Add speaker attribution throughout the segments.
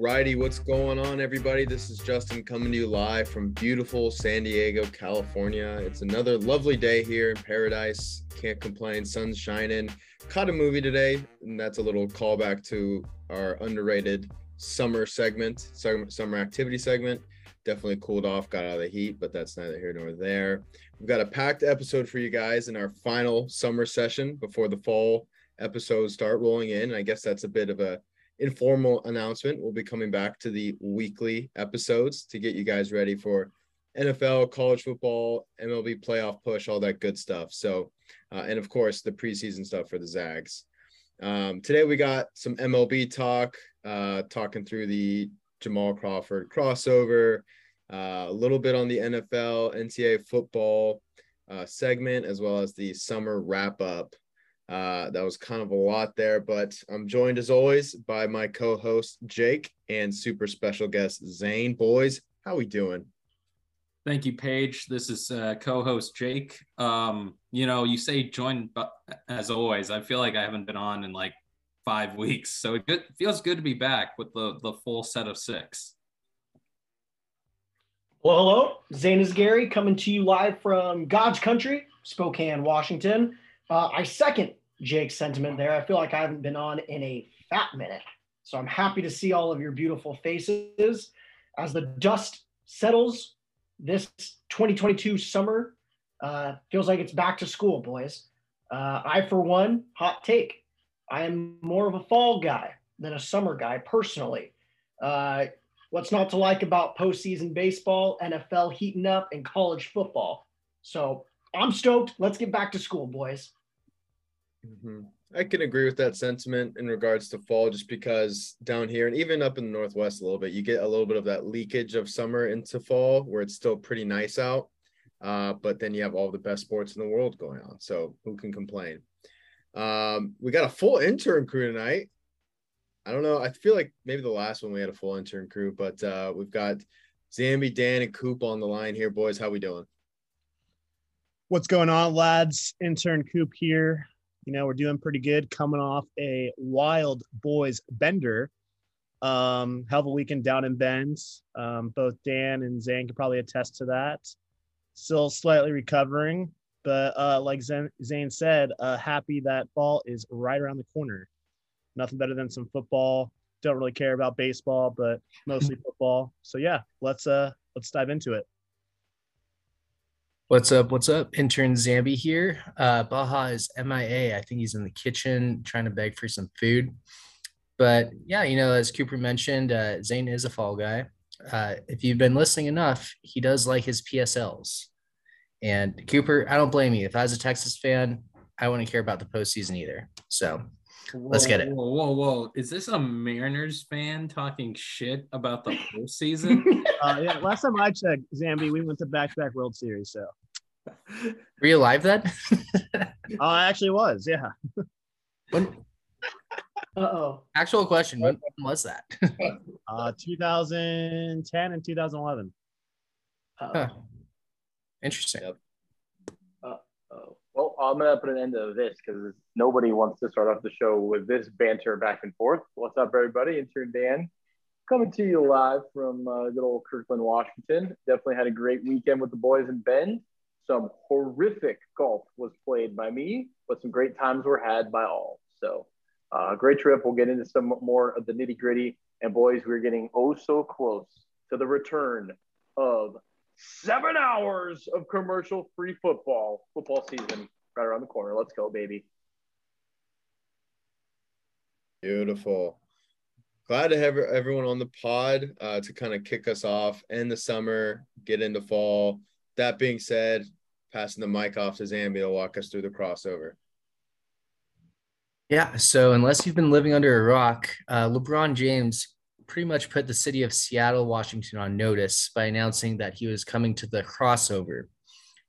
Speaker 1: Righty, what's going on, everybody? This is Justin coming to you live from beautiful San Diego, California. It's another lovely day here in paradise. Can't complain, sun's shining. Caught a movie today, and that's a little callback to our underrated summer segment, summer activity segment. Definitely cooled off, got out of the heat, but that's neither here nor there. We've got a packed episode for you guys in our final summer session before the fall episodes start rolling in. I guess that's a bit of a informal announcement. We'll be coming back to the weekly episodes to get you guys ready for NFL, college football, MLB playoff push, all that good stuff. So, uh, and of course, the preseason stuff for the Zags. Um, today we got some MLB talk, uh, talking through the Jamal Crawford crossover, uh, a little bit on the NFL, NCAA football uh, segment, as well as the summer wrap up uh, that was kind of a lot there, but I'm joined as always by my co-host Jake and super special guest Zane. Boys, how we doing?
Speaker 2: Thank you, Paige. This is uh, co-host Jake. Um, you know, you say join, as always, I feel like I haven't been on in like five weeks, so it good, feels good to be back with the the full set of six.
Speaker 3: Well, hello, Zane is Gary coming to you live from God's country, Spokane, Washington. Uh, I second Jake's sentiment there. I feel like I haven't been on in a fat minute. So I'm happy to see all of your beautiful faces as the dust settles this 2022 summer. Uh, feels like it's back to school, boys. Uh, I, for one, hot take. I am more of a fall guy than a summer guy personally. Uh, what's not to like about postseason baseball, NFL heating up, and college football? So I'm stoked. Let's get back to school, boys.
Speaker 1: Mm-hmm. I can agree with that sentiment in regards to fall, just because down here and even up in the northwest a little bit, you get a little bit of that leakage of summer into fall, where it's still pretty nice out. Uh, but then you have all the best sports in the world going on, so who can complain? Um, we got a full intern crew tonight. I don't know. I feel like maybe the last one we had a full intern crew, but uh, we've got Zambi, Dan, and Coop on the line here, boys. How we doing?
Speaker 4: What's going on, lads? Intern Coop here. You know, we're doing pretty good coming off a wild boys bender. Um, hell of a weekend down in Bend. Um, both Dan and Zane could probably attest to that. Still slightly recovering, but uh, like Zane said, uh, happy that fall is right around the corner. Nothing better than some football. Don't really care about baseball, but mostly football. So yeah, let's uh let's dive into it.
Speaker 5: What's up? What's up? Intern Zambi here. Uh, Baja is MIA. I think he's in the kitchen trying to beg for some food. But yeah, you know, as Cooper mentioned, uh, Zane is a fall guy. Uh, if you've been listening enough, he does like his PSLs. And Cooper, I don't blame you. If I was a Texas fan, I wouldn't care about the postseason either. So whoa, let's get it.
Speaker 2: Whoa, whoa, whoa. Is this a Mariners fan talking shit about the postseason?
Speaker 4: uh, yeah, last time I checked, Zambi, we went to back to back World Series. So
Speaker 5: were you alive then?
Speaker 4: oh, I actually was. Yeah.
Speaker 5: When?
Speaker 3: oh.
Speaker 5: Actual question. When was that?
Speaker 4: uh, 2010 and 2011.
Speaker 5: Huh. Interesting.
Speaker 6: Yep. Well, I'm gonna put an end to this because nobody wants to start off the show with this banter back and forth. What's up, everybody? Intern Dan, coming to you live from uh, good old Kirkland, Washington. Definitely had a great weekend with the boys in Bend. Some horrific golf was played by me, but some great times were had by all. So, uh, great trip. We'll get into some more of the nitty gritty. And boys, we're getting oh so close to the return of seven hours of commercial free football. Football season right around the corner. Let's go, baby.
Speaker 1: Beautiful. Glad to have everyone on the pod uh, to kind of kick us off, end the summer, get into fall. That being said, passing the mic off to Zambi to walk us through the crossover.
Speaker 5: Yeah. So, unless you've been living under a rock, uh, LeBron James pretty much put the city of Seattle, Washington on notice by announcing that he was coming to the crossover.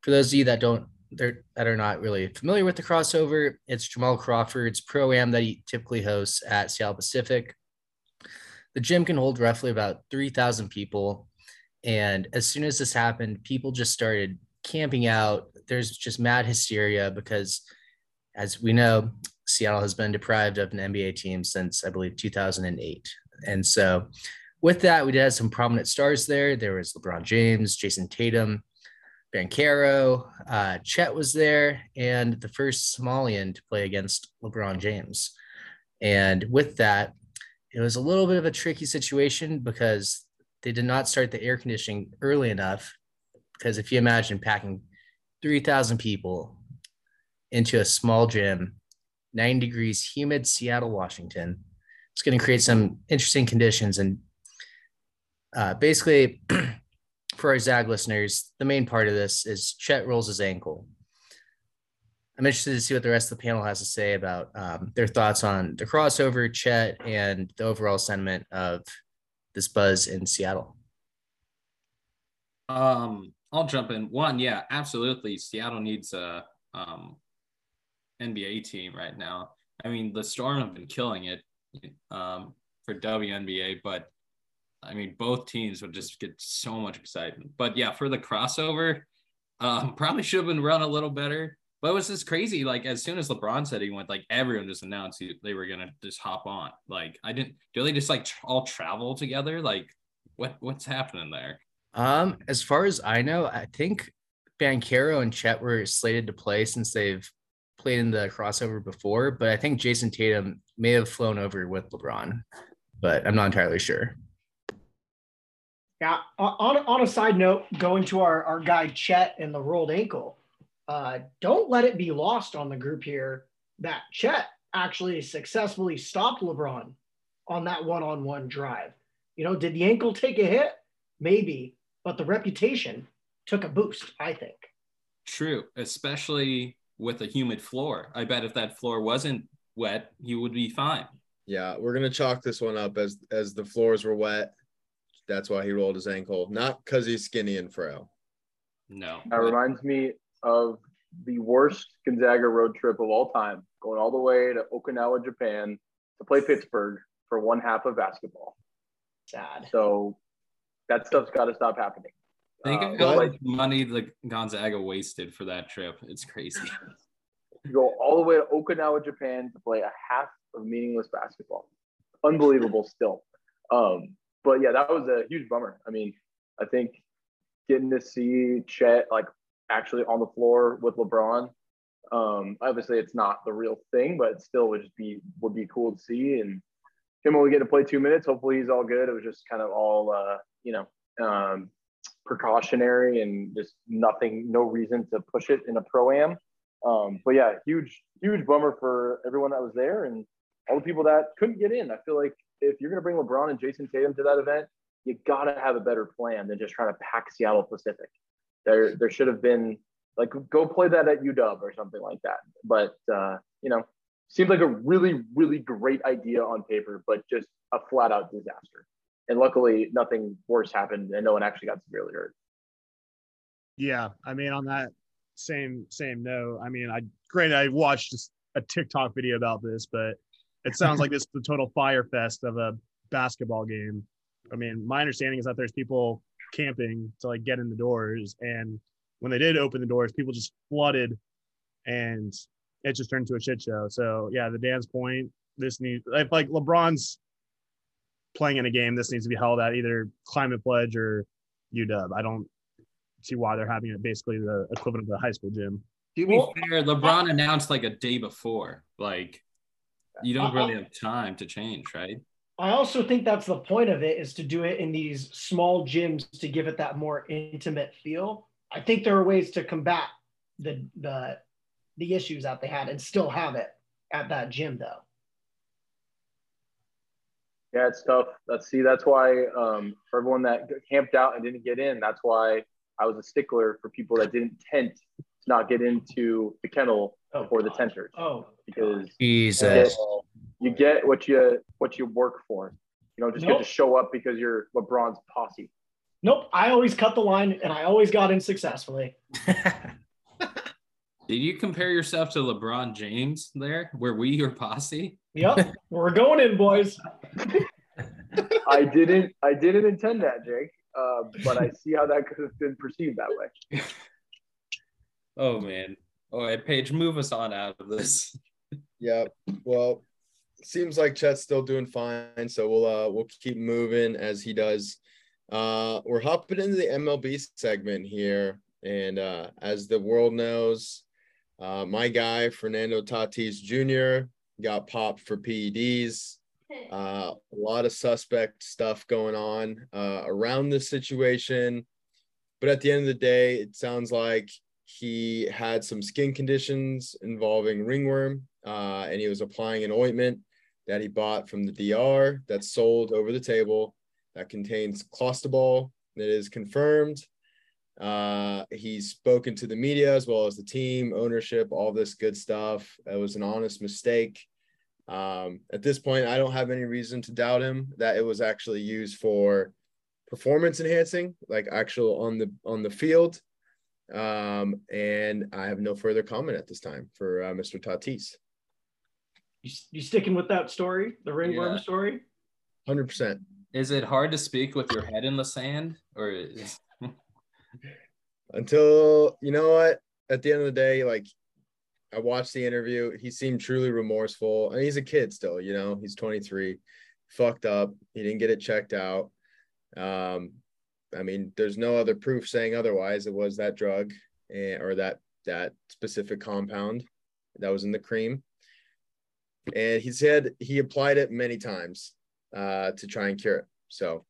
Speaker 5: For those of you that don't, that are not really familiar with the crossover, it's Jamal Crawford's pro am that he typically hosts at Seattle Pacific. The gym can hold roughly about 3,000 people. And as soon as this happened, people just started camping out. There's just mad hysteria because, as we know, Seattle has been deprived of an NBA team since I believe 2008. And so, with that, we did have some prominent stars there. There was LeBron James, Jayson Tatum, Banchero, uh, Chet was there, and the first Somalian to play against LeBron James. And with that, it was a little bit of a tricky situation because they did not start the air conditioning early enough. Because if you imagine packing 3,000 people into a small gym, 9 degrees, humid Seattle, Washington, it's going to create some interesting conditions. And uh, basically, for our Zag listeners, the main part of this is Chet rolls his ankle. I'm interested to see what the rest of the panel has to say about um, their thoughts on the crossover, Chet, and the overall sentiment of this buzz in Seattle.
Speaker 2: Um, I'll jump in. One, yeah, absolutely. Seattle needs a um, NBA team right now. I mean, the Storm have been killing it um, for WNBA, but I mean, both teams would just get so much excitement. But yeah, for the crossover, um, probably should have been run a little better. But it was just crazy. Like as soon as LeBron said he went, like everyone just announced they were gonna just hop on. Like I didn't. Do they just like all travel together? Like what what's happening there?
Speaker 5: Um, as far as I know, I think Banchero and Chet were slated to play since they've played in the crossover before. But I think Jayson Tatum may have flown over with LeBron, but I'm not entirely sure.
Speaker 3: Yeah. On, on a side note, going to our, our guy Chet and the rolled ankle, uh, don't let it be lost on the group here that Chet actually successfully stopped LeBron on that one on one drive. You know, did the ankle take a hit? Maybe, but the reputation took a boost, I think.
Speaker 2: True, especially with a humid floor. I bet if that floor wasn't wet, he would be fine.
Speaker 1: Yeah, we're gonna chalk this one up as as the floors were wet. That's why he rolled his ankle, not because he's skinny and frail.
Speaker 2: No.
Speaker 6: That reminds me of the worst Gonzaga road trip of all time, going all the way to Okinawa, Japan to play Pittsburgh for one half of basketball.
Speaker 3: Sad.
Speaker 6: So that stuff's got to stop happening.
Speaker 2: Think
Speaker 6: Uh,
Speaker 2: of how much money the Gonzaga wasted for that trip. It's crazy.
Speaker 6: You go all the way to Okinawa, Japan to play a half of meaningless basketball. Unbelievable still. Um, but yeah, that was a huge bummer. I mean, I think getting to see Chet like actually on the floor with LeBron. Um, obviously it's not the real thing, but it still would just be would be cool to see. And him only get to play two minutes. Hopefully he's all good. It was just kind of all uh, you know, um, precautionary and just nothing, no reason to push it in a pro am. Um, but yeah, huge, huge bummer for everyone that was there and all the people that couldn't get in. I feel like if you're going to bring LeBron and Jayson Tatum to that event, you got to have a better plan than just trying to pack Seattle Pacific. There, there should have been like go play that at UW or something like that. But uh, you know, seemed like a really, really great idea on paper, but just a flat out disaster. And luckily, nothing worse happened, and no one actually got severely hurt.
Speaker 4: Yeah, I mean, on that same same note, I mean, I granted I watched a TikTok video about this, but it sounds like this is the total Fyre Fest of a basketball game. I mean, my understanding is that there's people camping to like get in the doors, and when they did open the doors, people just flooded, and it just turned into a shit show. So yeah, the Dan's point, this needs like LeBron's playing in a game, this needs to be held at either Climate Pledge or UW. I don't see why they're having it basically the equivalent of the high school gym.
Speaker 2: To be
Speaker 3: Well,
Speaker 2: fair, LeBron announced like a day before. Like you don't really have time to change, right?
Speaker 3: I also think that's the point of it is to do it in these small gyms to give it that more intimate feel. I think there are ways to combat the the the issues that they had and still have it at that gym though.
Speaker 6: Yeah, it's tough. That's see, that's why um, for everyone that camped out and didn't get in, that's why I was a stickler for people that didn't tent to not get into the kennel
Speaker 3: Oh,
Speaker 6: before the
Speaker 3: God.
Speaker 6: tenters
Speaker 3: Oh,
Speaker 6: because
Speaker 5: Jesus.
Speaker 6: you get what you what you work for. You don't just
Speaker 3: Nope.
Speaker 6: get to show up because you're LeBron's posse.
Speaker 3: nope. I always cut the line and I always got in successfully.
Speaker 2: Did you compare yourself to LeBron James there? Were we your posse?
Speaker 3: Yep, we're going in, boys.
Speaker 6: I didn't I didn't intend that, Jake. Uh, but I see how that could have been perceived that way.
Speaker 2: Oh man. All right, Paige, move us on out of this.
Speaker 1: Yep. Well, seems like Chet's still doing fine, so we'll uh we'll keep moving as he does. Uh, we're hopping into the MLB segment here, and uh, as the world knows, uh, my guy Fernando Tatis Jr. got popped for PEDs. Uh, a lot of suspect stuff going on uh, around this situation, but at the end of the day, it sounds like he had some skin conditions involving ringworm, uh, and he was applying an ointment that he bought from the DR that's sold over the table that contains clostebol that is confirmed. Uh, he's spoken to the media as well as the team, ownership, all this good stuff. It was an honest mistake. Um, at this point, I don't have any reason to doubt him that it was actually used for performance enhancing, like actual on the on the field. Um, and I have no further comment at this time for uh, Mr. Tatis.
Speaker 3: You, you sticking with that story, the ringworm
Speaker 2: Yeah.
Speaker 3: story?
Speaker 1: Hundred percent.
Speaker 2: Is it hard to speak with your head in the sand, or is
Speaker 1: until you know what at the end of the day like i watched the interview. He seemed truly remorseful. And he's a kid still you know? He's 23 fucked up. He didn't get it checked out. Um i mean there's no other proof saying otherwise. It was that drug and, or that that specific compound that was in the cream. And he said he applied it many times uh to try and cure it. So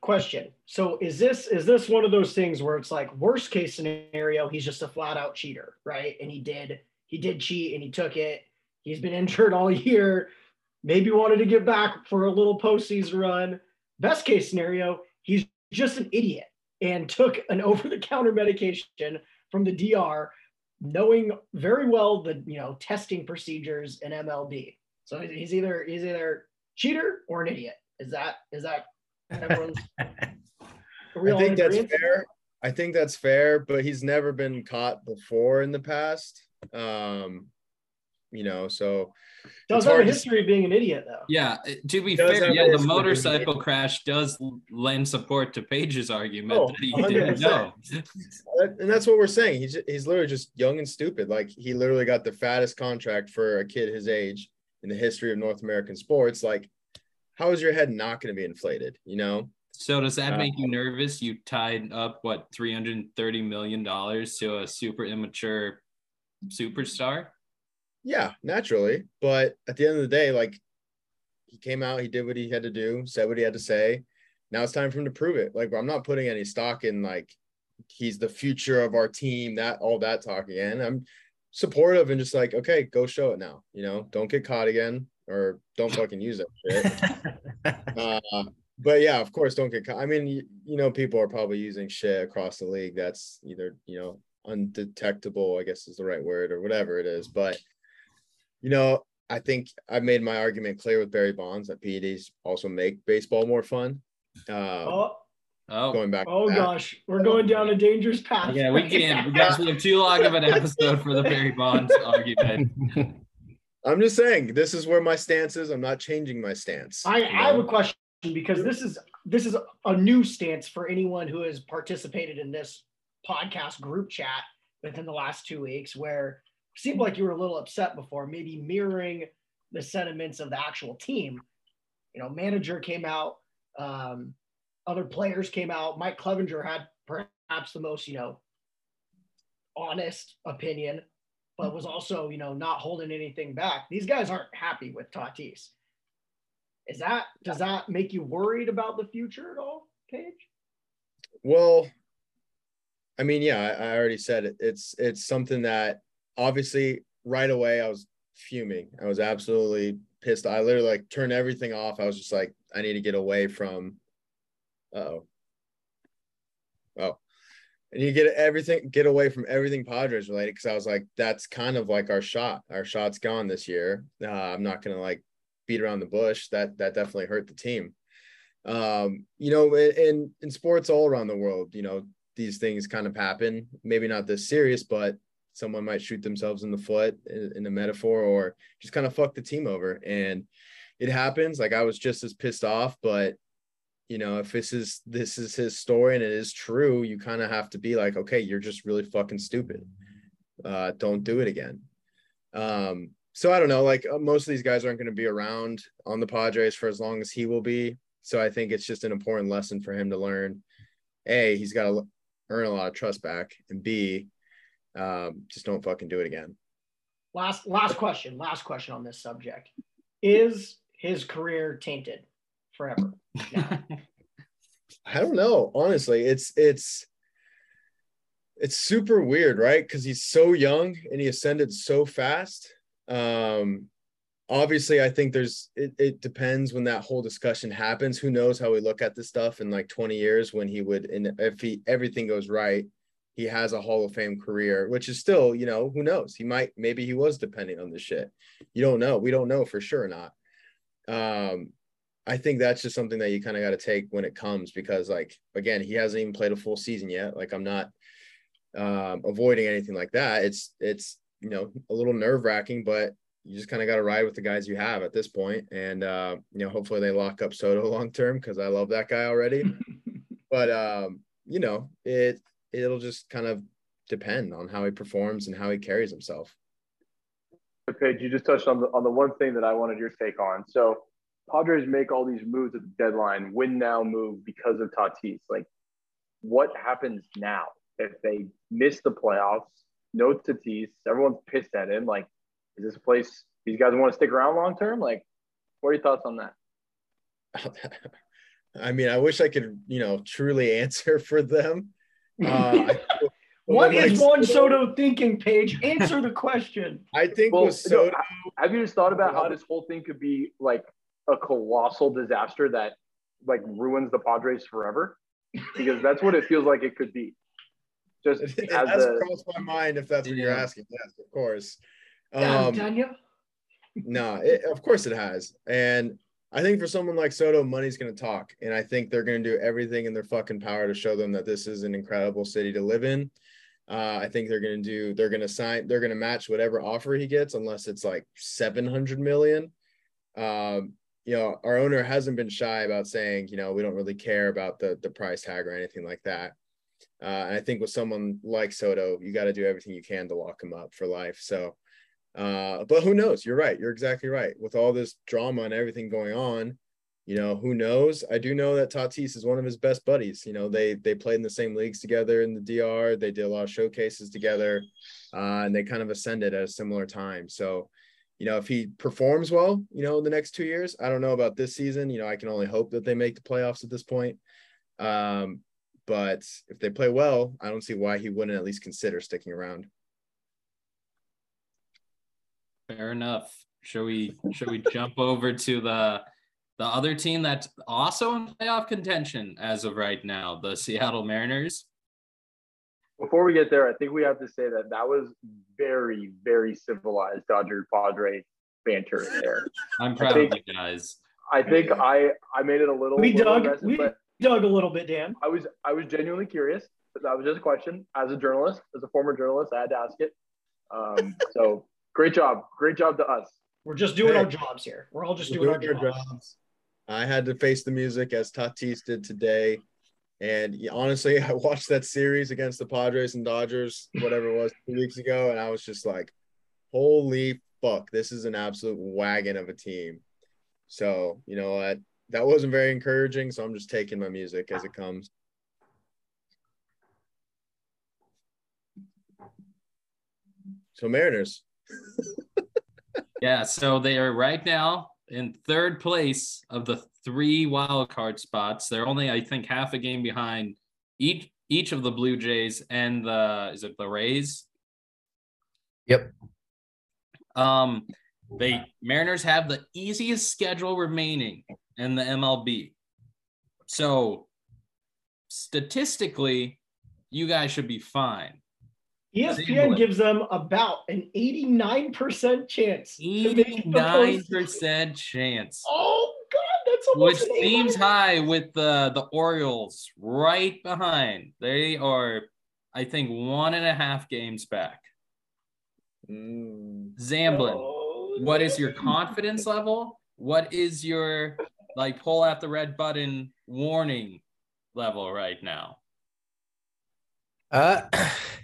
Speaker 3: Question. So is this is this one of those things where it's like worst case scenario, he's just a flat out cheater, right? And he did he did cheat and he took it. He's been injured all year. Maybe wanted to get back for a little postseason run. Best case scenario, he's just an idiot and took an over the counter medication from the DR, knowing very well the you know testing procedures in MLB. So he's either he's either cheater or an idiot. Is that is that everyone's
Speaker 1: I think that's
Speaker 3: agreement?
Speaker 1: fair. I think that's fair, but he's never been caught before in the past. Um, you know, so
Speaker 3: Does
Speaker 1: it's
Speaker 3: have a
Speaker 1: hard to-
Speaker 3: history of being an idiot though.
Speaker 2: yeah? To be fair, yeah, the motorcycle crash does lend support to Paige's argument
Speaker 1: Oh,
Speaker 2: that he didn't know.
Speaker 1: and that's what we're saying. He's he's literally just young and stupid. Like he literally got the fattest contract for a kid his age in the history of North American sports. Like, how is your head not going to be inflated? You know,
Speaker 2: So does that
Speaker 1: Uh,
Speaker 2: make you nervous? You tied up what three hundred and thirty million dollars to a super immature superstar.
Speaker 1: Yeah, naturally. But at the end of the day, like he came out, he did what he had to do, said what he had to say. Now it's time for him to prove it. Like I'm not putting any stock in like he's the future of our team, that all that talk again. I'm supportive and just like, okay, go show it now. You know, don't get caught again or don't fucking use that shit. Uh, but yeah, of course, don't get caught. I mean, you, you know, people are probably using shit across the league that's either, you know, undetectable, I guess is the right word, or whatever it is. But, you know, I think I made my argument clear with Barry Bonds that PEDs also make baseball more fun. Uh,
Speaker 3: Oh,
Speaker 2: Oh,
Speaker 1: going back.
Speaker 3: oh gosh, we're going down a dangerous path.
Speaker 2: yeah, we can't. Guys, we have too long of an episode for the Barry Bonds argument.
Speaker 1: I'm just saying this is where my stance is. I'm not changing my stance.
Speaker 3: I,
Speaker 1: you
Speaker 3: I have a question because this is this is a new stance for anyone who has participated in this podcast group chat within the last two weeks, where it seemed like you were a little upset before, maybe mirroring the sentiments of the actual team. You know, manager came out, um, other players came out. Mike Clevinger had perhaps the most, you know, honest opinion, but was also, you know, not holding anything back. These guys aren't happy with Tatis. Is that does that make you worried about the future at all, Paige?
Speaker 1: Well, I mean, yeah, I, I already said it. It's it's something that obviously right away I was fuming. I was absolutely pissed. I literally like turned everything off. I was just like, I need to get away from. Oh. And you get everything, get away from everything Padres related because I was like, that's kind of like our shot. Our shot's gone this year. Uh, I'm not gonna like beat around the bush. That that definitely hurt the team. Um, you know, in, in sports all around the world, you know, these things kind of happen. Maybe not this serious, but someone might shoot themselves in the foot in, in a metaphor or just kind of fuck the team over. And it happens. Like I was just as pissed off, but you know, if this is this is his story and it is true, you kind of have to be like, okay, you're just really fucking stupid. Uh, don't do it again. Um, so I don't know. Like uh, most of these guys aren't going to be around on the Padres for as long as he will be. So I think it's just an important lesson for him to learn. A, he's got to earn a lot of trust back, and B, um, just don't fucking do it again.
Speaker 3: Last last question. Last question on this subject: Is his career tainted forever? now?
Speaker 1: I don't know. Honestly, it's it's it's super weird, right? Because he's so young and he ascended so fast. Um, obviously, I think there's it, it depends when that whole discussion happens. Who knows how we look at this stuff in like 20 years when he would, and if he everything goes right, he has a Hall of Fame career, which is still, you know, who knows? He might, maybe he was depending on this shit. You don't know. We don't know for sure or not. Um, I think that's just something that you kind of got to take when it comes because, like, again, he hasn't even played a full season yet. Like, I'm not um, avoiding anything like that. It's, it's, you know, a little nerve wracking, but you just kind of got to ride with the guys you have at this point. And, uh, you know, hopefully they lock up Soto long term because I love that guy already. but, um, you know, it, it'll just kind of depend on how he performs and how he carries himself.
Speaker 6: Paige, you just touched on the on the one thing that I wanted your take on. So Padres make all these moves at the deadline, win now move because of Tatis. Like, what happens now if they miss the playoffs? No Tatis, everyone's pissed at him. Like, is this a place these guys want to stick around long term? Like, what are your thoughts on that?
Speaker 1: I mean, I wish I could, you know, truly answer for them. Uh,
Speaker 3: what is Juan Soto thinking, Paige? Answer the question.
Speaker 1: I think well, with Soto.
Speaker 6: have you just thought about how this whole thing could be like a colossal disaster that like ruins the Padres forever? Because that's what it feels like it could be.
Speaker 1: Just it, it has a, crossed my mind if that's what yeah. you're asking. Yes, of course. Um, Tanya? no, it, of course it has. And I think for someone like Soto, money's going to talk. And I think they're going to do everything in their fucking power to show them that this is an incredible city to live in. Uh, I think they're going to do, they're going to sign, they're going to match whatever offer he gets, unless it's like 700 million. Um, you know, our owner hasn't been shy about saying, you know, we don't really care about the, the price tag or anything like that. Uh, and I think with someone like Soto, you got to do everything you can to lock him up for life. So, uh, but who knows? You're right. You're exactly right. With all this drama and everything going on, you know, who knows? I do know that Tatis is one of his best buddies. You know, they they played in the same leagues together in the DR. They did a lot of showcases together, uh, and they kind of ascended at a similar time. So, you know, if he performs well, you know, the next two years, I don't know about this season. You know, I can only hope that they make the playoffs at this point. Um, but if they play well, I don't see why he wouldn't at least consider sticking around.
Speaker 2: Fair enough. Should we should we jump over to the the other team that's also in playoff contention as of right now, the Seattle Mariners?
Speaker 6: Before we get there, I think we have to say that that was very, very civilized Dodger Padre banter there.
Speaker 2: I'm proud think, of you guys.
Speaker 6: I think I I made it a little.
Speaker 3: We little dug. we dug a little bit, Dan.
Speaker 6: I was I was genuinely curious. That was just a question. As a journalist, as a former journalist, I had to ask it. Um, so Great job. Great job to us.
Speaker 3: We're just doing hey, our jobs here. We're all just doing, doing our jobs. jobs.
Speaker 1: I had to face the music as Tatis did today. And honestly, I watched that series against the Padres and Dodgers, whatever it was, two weeks ago, and I was just like, holy fuck, this is an absolute wagon of a team. So, you know what? That wasn't very encouraging. So I'm just taking my music as it comes. So, Mariners,
Speaker 2: yeah, so they are right now in third place of the three wild card spots. They're only, I think, half a game behind each each of the Blue Jays and the is it the Rays?
Speaker 5: Yep.
Speaker 2: Um, they Mariners have the easiest schedule remaining in the MLB. So statistically, you guys should be fine.
Speaker 3: ESPN gives them about an 89% chance.
Speaker 2: 89% chance.
Speaker 3: Oh god, that's amazing.
Speaker 2: which seems high with the the Orioles right behind. They are, I think, one and a half games back. Mm. Zamblin, oh, what is your confidence level? What is your like pull out the red button warning level right now?
Speaker 5: Uh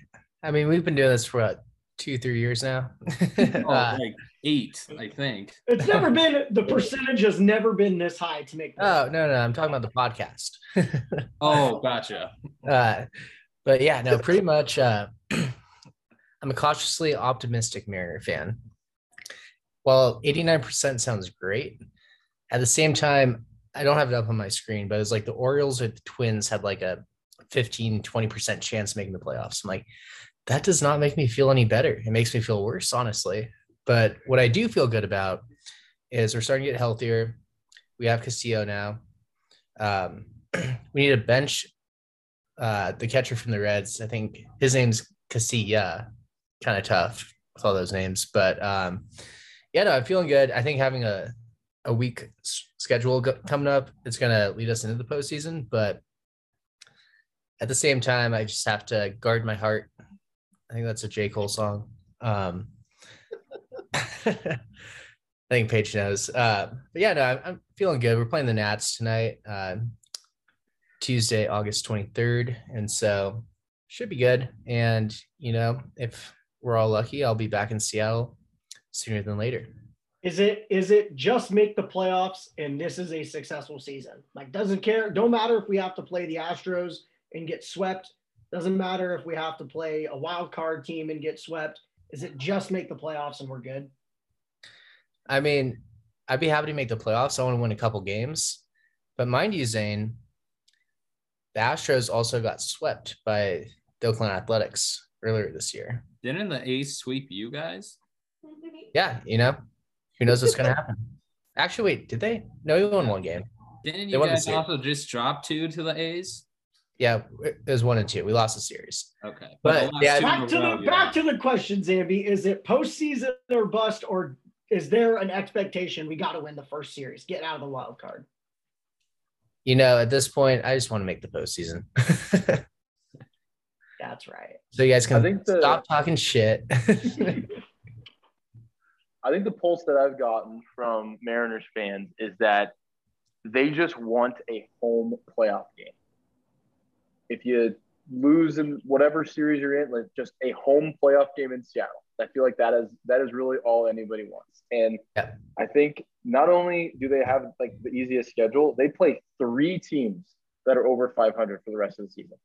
Speaker 5: I mean, we've been doing this for what two, three years now.
Speaker 2: oh, uh, like eight, I think.
Speaker 3: It's never been the percentage has never been this high to make.
Speaker 5: Oh no, no, I'm talking about the podcast.
Speaker 2: Oh, gotcha.
Speaker 5: uh, but yeah, no, pretty much. Uh, I'm a cautiously optimistic Mariner fan. Well, 89% sounds great. At the same time, I don't have it up on my screen, but it's like the Orioles or the Twins had like a 15, 20% chance of making the playoffs. I'm like, that does not make me feel any better. It makes me feel worse, honestly. But what I do feel good about is we're starting to get healthier. We have Castillo now. Um, we need a bench uh, the catcher from the Reds. I think his name's Casilla. Kind of tough with all those names, but um, yeah, no, I'm feeling good. I think having a a week schedule go- coming up, it's gonna lead us into the postseason. But at the same time, I just have to guard my heart. I think that's a J Cole song. Um, I think Paige knows. Uh, but yeah, no, I'm, I'm feeling good. We're playing the Nats tonight. Uh, Tuesday, August 23rd. And so should be good. And, you know, if we're all lucky, I'll be back in Seattle sooner than later.
Speaker 3: Is it is it just make the playoffs and this is a successful season? Like doesn't care, don't matter if we have to play the Astros and get swept. Doesn't matter if we have to play a wild card team and get swept. Is it just make the playoffs and we're good?
Speaker 5: I mean, I'd be happy to make the playoffs. I want to win a couple games. But mind you, Zane, the Astros also got swept by the Oakland Athletics earlier this year.
Speaker 2: Didn't the A's sweep you guys?
Speaker 5: Yeah, you know, who knows what's going to happen? Actually, wait, did they? No, we won one game.
Speaker 2: Didn't
Speaker 5: They
Speaker 2: you guys also just drop two to the A's?
Speaker 5: Yeah, it was one and two. We lost the series.
Speaker 2: Okay.
Speaker 5: But,
Speaker 2: the
Speaker 5: yeah,
Speaker 3: Back to
Speaker 2: row,
Speaker 3: the
Speaker 2: you
Speaker 3: back to the question, Zambi. Is it postseason or bust, or is there an expectation we got to win the first series, get out of the wild card?
Speaker 5: You know, at this point, I just want to make the postseason.
Speaker 3: That's right.
Speaker 5: so you guys
Speaker 6: I
Speaker 5: can
Speaker 6: think the-
Speaker 5: stop talking shit.
Speaker 6: I think the pulse that I've gotten from Mariners fans is that they just want a home playoff game. If you lose in whatever series you're in, like just a home playoff game in Seattle. I feel like that is that is really all anybody wants. And
Speaker 5: Yeah.
Speaker 6: I think not only do they have like the easiest schedule, they play three teams that are over 500 for the rest of the season.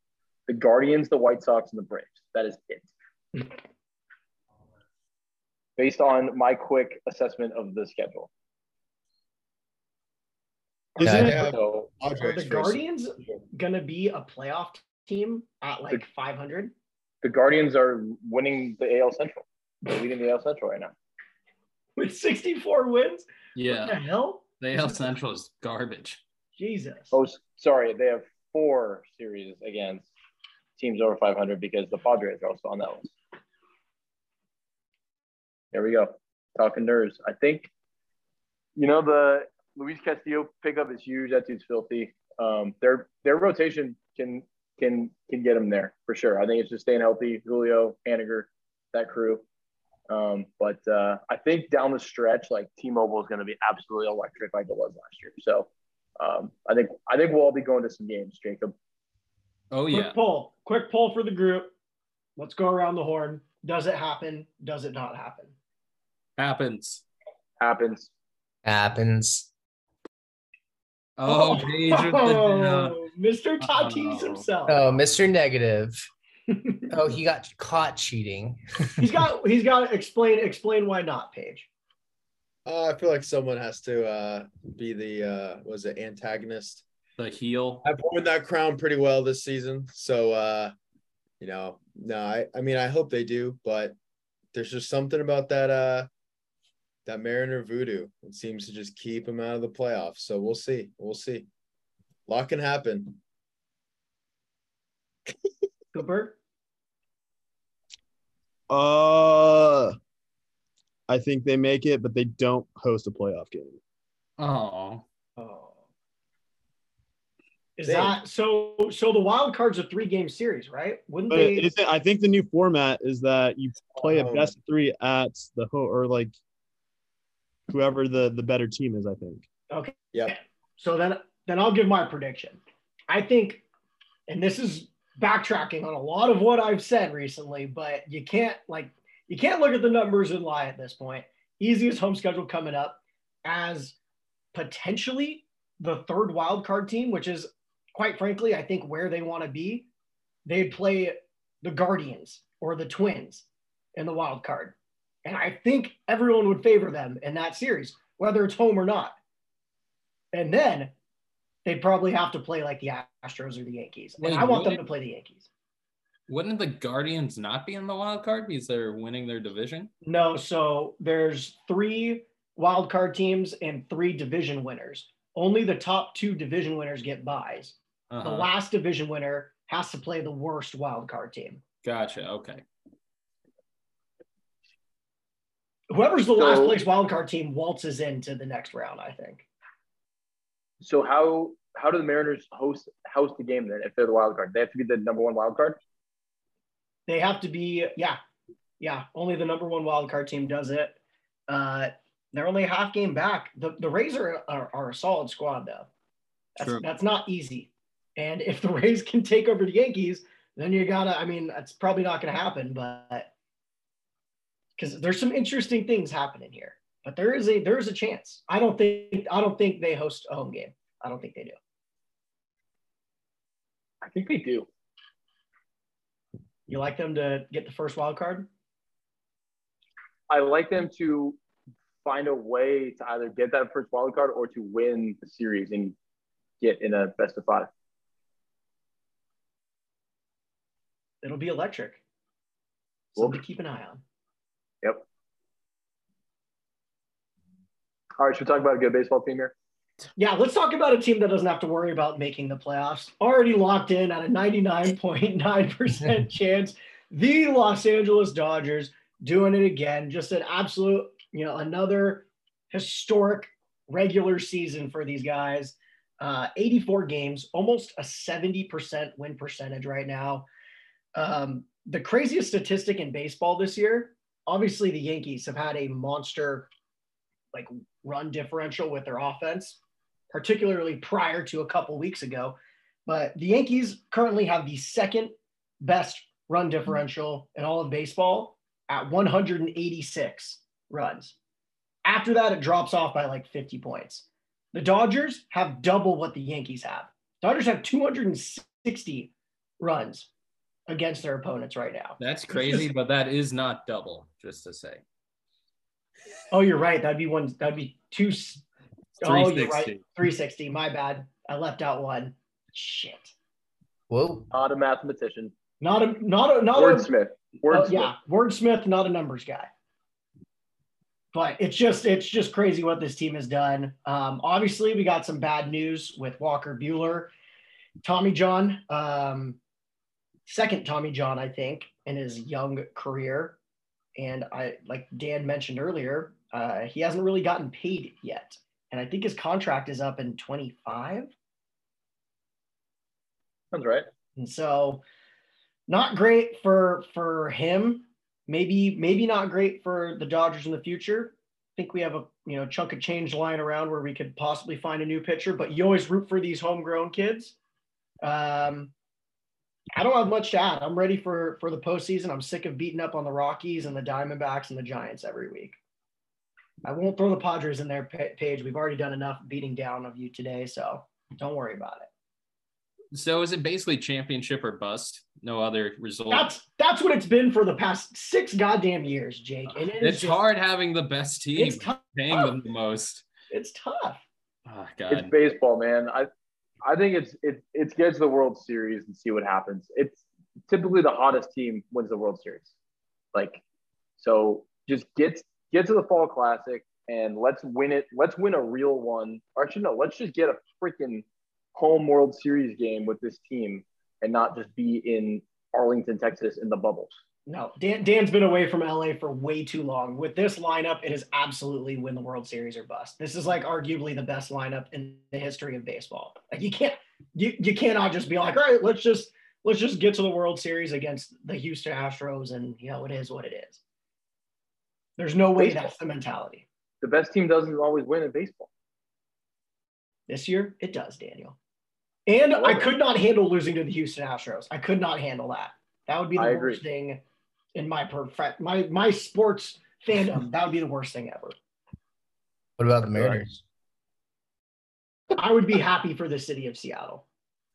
Speaker 6: The Guardians, the White Sox, and the Braves. That is it. Hmm. Based on my quick assessment of the schedule.
Speaker 4: Isn't it?
Speaker 1: They
Speaker 6: So
Speaker 3: Are the
Speaker 1: first.
Speaker 3: Guardians gonna be a playoff team at like 500?
Speaker 6: the Guardians are winning the AL Central. They're leading the AL Central right now.
Speaker 3: with 64 wins? What the
Speaker 2: Yeah.
Speaker 3: hell?
Speaker 2: The AL Central is garbage.
Speaker 3: Jesus.
Speaker 6: Oh, sorry, they have four series against teams over 500 because the Padres are also on that list. There we go. Talking nerds. I think, you know, the Luis Castillo pickup is huge. That dude's filthy. Um, their their rotation can can can get them there for sure. I think it's just staying healthy. Julio, Haniger, that crew. Um, but uh, I think down the stretch, like T-Mobile is going to be absolutely electric, like it was last year. So um, I think I think we'll all be going to some games, Jacob.
Speaker 2: Oh
Speaker 3: Quick
Speaker 2: yeah.
Speaker 3: poll. Quick poll for the group. Let's go around the horn. Does it happen? Does it not happen?
Speaker 2: Happens.
Speaker 6: Happens.
Speaker 5: Happens.
Speaker 2: Oh, Paige with the down.
Speaker 3: Oh, Mr. Tatis
Speaker 2: Oh.
Speaker 3: himself.
Speaker 5: Oh, Mr. Negative. Oh, he got caught cheating.
Speaker 3: he's got he's got to explain explain why not, Paige.
Speaker 1: Uh, I feel like someone has to uh, be the uh, was it antagonist.
Speaker 2: The heel.
Speaker 1: I've worn that crown pretty well this season, so uh, you know, no, I, I mean, I hope they do, but there's just something about that uh, that Mariner voodoo. It seems to just keep him out of the playoffs. So we'll see, we'll see. A lot can happen.
Speaker 3: Cooper.
Speaker 4: Uh, I think they make it, but they don't host a playoff game.
Speaker 2: Oh.
Speaker 3: Oh. Is
Speaker 1: Dang.
Speaker 3: that so? So the wild cards a three game series, right? Wouldn't
Speaker 4: But
Speaker 3: they?
Speaker 4: I think the new format is that you play a
Speaker 1: Oh.
Speaker 4: best three at the ho or like whoever the the better team is. I think.
Speaker 3: Okay.
Speaker 1: Yeah.
Speaker 3: So then, then I'll give my prediction. I think, and this is backtracking on a lot of what I've said recently, but you can't like you can't look at the numbers and lie at this point. easiest home schedule coming up as potentially the third wild card team, which is quite frankly, I think where they want to be. They'd play the Guardians or the Twins in the wild card. And I think everyone would favor them in that series, whether it's home or not. And then they'd probably have to play like the Astros or the Yankees. And
Speaker 2: Wait,
Speaker 3: I want them to play the Yankees.
Speaker 2: Wouldn't the Guardians not be in the wild card because they're winning their division?
Speaker 3: No, so there's three wild card teams and three division winners. Only the top two division winners get buys. The
Speaker 2: Uh-huh.
Speaker 3: last division winner has to play the worst wild card team.
Speaker 2: Gotcha. Okay.
Speaker 3: Whoever's the last place wild card team waltzes into the next round, I think.
Speaker 6: So how how do the Mariners host host the game then if they're the wild card? They have to be the number one wild card.
Speaker 3: They have to be, yeah, yeah. Only the number one wild card team does it. Uh, they're only a half game back. The the Rays are, are, are a solid squad though. That's
Speaker 2: True.
Speaker 3: that's not easy. And if the Rays can take over the Yankees, then you gotta. I mean, that's probably not gonna happen, but because there's some interesting things happening here. But there is a there is a chance. I don't think I don't think they host a home game. I don't think they do.
Speaker 6: I think they do.
Speaker 3: You like them to get the first wild card?
Speaker 6: I like them to find a way to either get that first wild card or to win the series and get in a best of five.
Speaker 3: It'll be electric.
Speaker 6: Well-
Speaker 3: Something to keep an eye on.
Speaker 6: Yep. All right, should we talk about a good baseball team here?
Speaker 3: Yeah, let's talk about a team that doesn't have to worry about making the playoffs. Already locked in at a 99.9% chance. The Los Angeles Dodgers doing it again. Just an absolute, you know, another historic regular season for these guys. Uh, 84 games, almost a 70% win percentage right now. Um, the craziest statistic in baseball this year, obviously, the Yankees have had a monster like run differential with their offense particularly prior to a couple weeks ago. But the Yankees currently have the second best run differential in all of baseball at 186 runs. After that, it drops off by like 50 points. The Dodgers have double what the Yankees have. Dodgers have 260 runs against their opponents right now.
Speaker 2: That's crazy, but that is not double, just to say.
Speaker 3: Oh, you're right. That'd be one. That'd be two. Oh, you're right. 360. My bad. I left out one. Shit.
Speaker 5: Whoa.
Speaker 6: Not a mathematician.
Speaker 3: Not a not a not a
Speaker 6: Wordsmith.
Speaker 3: Oh,
Speaker 6: Wordsmith.
Speaker 3: yeah, wordsmith, not a numbers guy. But it's just it's just crazy what this team has done. Um, obviously, we got some bad news with Walker Buehler, Tommy John, um, second Tommy John, I think, in his young career. And I like Dan mentioned earlier, uh, he hasn't really gotten paid yet, and I think his contract is up in 25.
Speaker 6: Sounds right.
Speaker 3: And so not great for for him. Maybe maybe not great for the Dodgers in the future. I think we have a you know chunk of change lying around where we could possibly find a new pitcher, but you always root for these homegrown kids. Um, I don't have much to add. I'm ready for for the postseason. I'm sick of beating up on the Rockies and the Diamondbacks and the Giants every week. I won't throw the Padres in there Paige. We've already done enough beating down of you today, so don't worry about it.
Speaker 2: So is it basically championship or bust? No other result.
Speaker 3: That's that's what it's been for the past six goddamn years, Jake. And it is
Speaker 2: it's
Speaker 3: just-
Speaker 2: hard having the best team,
Speaker 3: It's tough.
Speaker 2: paying them the most.
Speaker 3: It's tough.
Speaker 2: Oh God.
Speaker 6: It's baseball, man. I I think it's it it's get to the World Series and see what happens. It's typically the hottest team wins the World Series. Like so just get get to the fall classic and let's win it. Let's win a real one. Or actually no, let's just get a freaking home World Series game with this team and not just be in Arlington, Texas in the bubbles.
Speaker 3: No, Dan, Dan's been away from LA for way too long. With this lineup, it is absolutely win the World Series or bust. This is like arguably the best lineup in the history of baseball. Like you can't you you cannot just be like, all right, let's just let's just get to the World Series against the Houston Astros, and you know it is what it is. There's no way that's the mentality.
Speaker 6: The best team doesn't always win in baseball.
Speaker 3: This year, it does, Daniel. And I could not handle losing to the Houston Astros. I could not handle that. That would be the
Speaker 6: I
Speaker 3: worst
Speaker 6: agree.
Speaker 3: thing in my perfect my my sports fandom. That would be the worst thing ever.
Speaker 5: What about the Mariners?
Speaker 3: I would be happy for the city of Seattle.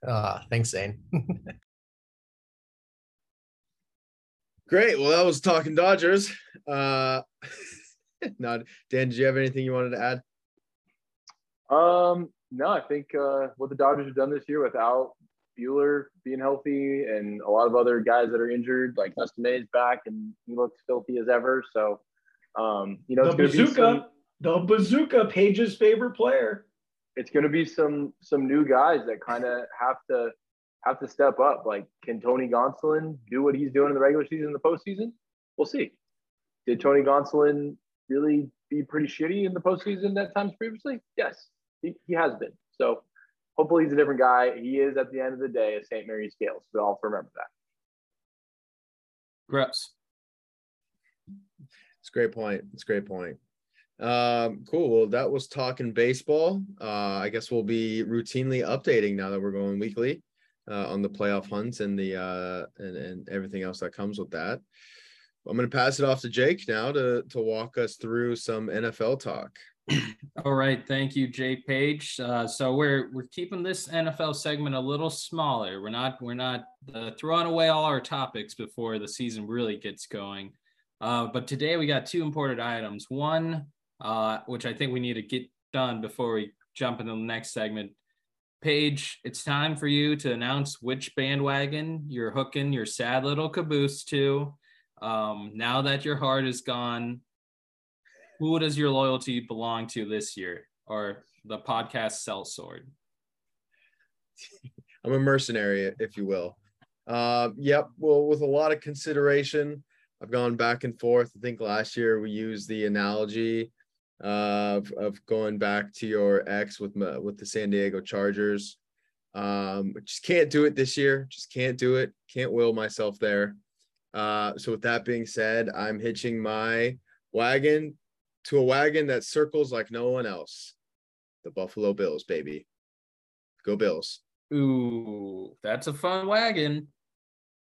Speaker 5: Ah, thanks, Zane.
Speaker 1: Great. Well, that was talking Dodgers. Uh, not Dan. Did you have anything you wanted to add?
Speaker 6: Um, no, I think uh, what the Dodgers have done this year without Buehler being healthy and a lot of other guys that are injured, like Dustin is back and he looks filthy as ever. So, um, you know,
Speaker 3: the
Speaker 6: it's going be
Speaker 3: bazooka,
Speaker 6: some,
Speaker 3: the bazooka, Paige's favorite player.
Speaker 6: it's going to be some some new guys that kind of have to have to step up. Like, can Tony Gonsolin do what he's doing in the regular season, in the postseason? We'll see. Did Tony Gonsolin really be pretty shitty in the postseason at times previously? Yes, he, he has been. So hopefully he's a different guy. He is at the end of the day a St. Mary's Gaels. So I'll remember that.
Speaker 2: Gross.
Speaker 1: It's a great point. It's a great point. Um, cool. Well, that was talking baseball. Uh, I guess we'll be routinely updating now that we're going weekly uh, on the playoff hunts and the uh, and, and everything else that comes with that. I'm going to pass it off to Jake now to to walk us through some NFL talk.
Speaker 2: All right, thank you, Jay Paige. Uh, so we're we're keeping this NFL segment a little smaller. We're not we're not uh, throwing away all our topics before the season really gets going. Uh, but today we got two important items. One, uh, which I think we need to get done before we jump into the next segment. Paige, it's time for you to announce which bandwagon you're hooking your sad little caboose to. Um, now that your heart is gone, who does your loyalty belong to this year or the podcast sellsword
Speaker 1: I'm a mercenary, if you will. Uh, yep. Well, with a lot of consideration, I've gone back and forth. I think last year we used the analogy of of going back to your ex with my, with the San Diego Chargers. Um, just can't do it this year. Just can't do it. Can't will myself there. Uh, so with that being said, I'm hitching my wagon to a wagon that circles like no one else. The Buffalo Bills, baby. Go Bills.
Speaker 2: ooh that's a fun wagon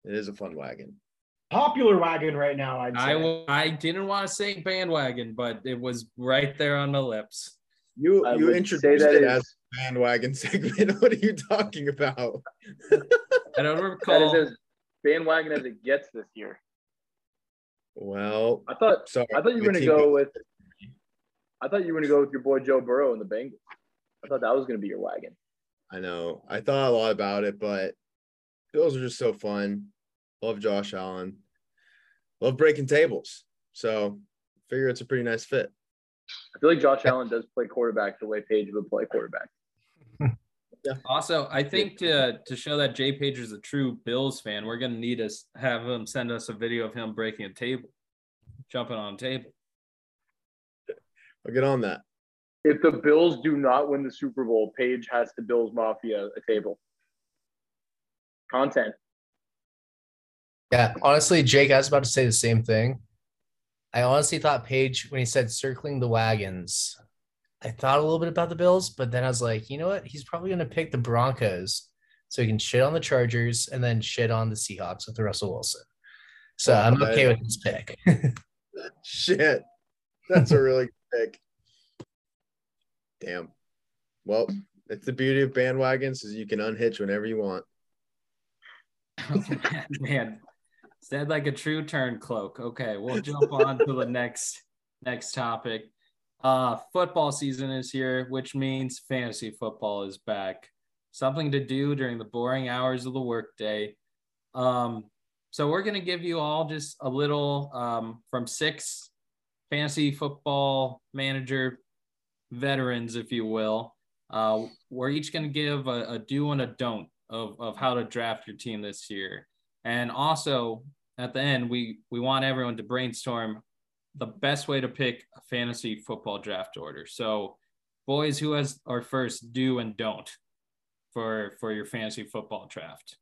Speaker 1: It is a fun wagon.
Speaker 3: Popular wagon right now, I'd say.
Speaker 2: I w- I didn't want to say bandwagon but it was right there on my lips
Speaker 1: You
Speaker 6: I
Speaker 1: you
Speaker 6: would
Speaker 1: introduced
Speaker 6: that
Speaker 1: it
Speaker 6: is-
Speaker 1: as bandwagon segment. What are you talking about?
Speaker 2: i don't
Speaker 6: That
Speaker 2: recall
Speaker 6: is as bandwagon as it gets this year.
Speaker 1: Well,
Speaker 6: I thought
Speaker 1: sorry.
Speaker 6: I thought you were going to go with. I thought you were going to go with your boy Joe Burrow and the Bengals. I thought that was going to be your wagon.
Speaker 1: I know. I thought a lot about it, but Bills are just so fun. Love Josh Allen. Love breaking tables. So figure it's a pretty nice fit.
Speaker 6: I feel like Josh Allen does play quarterback the way Paige would play quarterback.
Speaker 2: also i think to to show that jay paige is a true bills fan we're going to need to have him send us a video of him breaking a table jumping on a table
Speaker 1: I'll get on that.
Speaker 6: If the Bills do not win the Super Bowl, Paige has to Bills Mafia a table. Content.
Speaker 5: Yeah, honestly, Jake, I was about to say the same thing. I honestly thought Paige, when he said circling the wagons, I thought a little bit about the Bills, but then I was like, you know what? He's probably going to pick the Broncos so he can shit on the Chargers and then shit on the Seahawks with Russell Wilson. So
Speaker 1: Oh,
Speaker 5: I'm okay with this pick.
Speaker 1: Shit. That's a really good pick. Damn. Well, it's the beauty of bandwagons is you can unhitch whenever you want.
Speaker 2: Oh, man, man, said like a true turn cloak. Okay, we'll jump on to the next next topic. Uh, football season is here, which means fantasy football is back. Something to do during the boring hours of the workday. Um, so we're gonna give you all just a little um, from six fantasy football manager veterans, if you will. Uh, we're each going to give a, a do and a don't of, of how to draft your team this year. And also at the end, we, we want everyone to brainstorm the best way to pick a fantasy football draft order. So boys, who has our first do and don't for, for your fantasy football draft?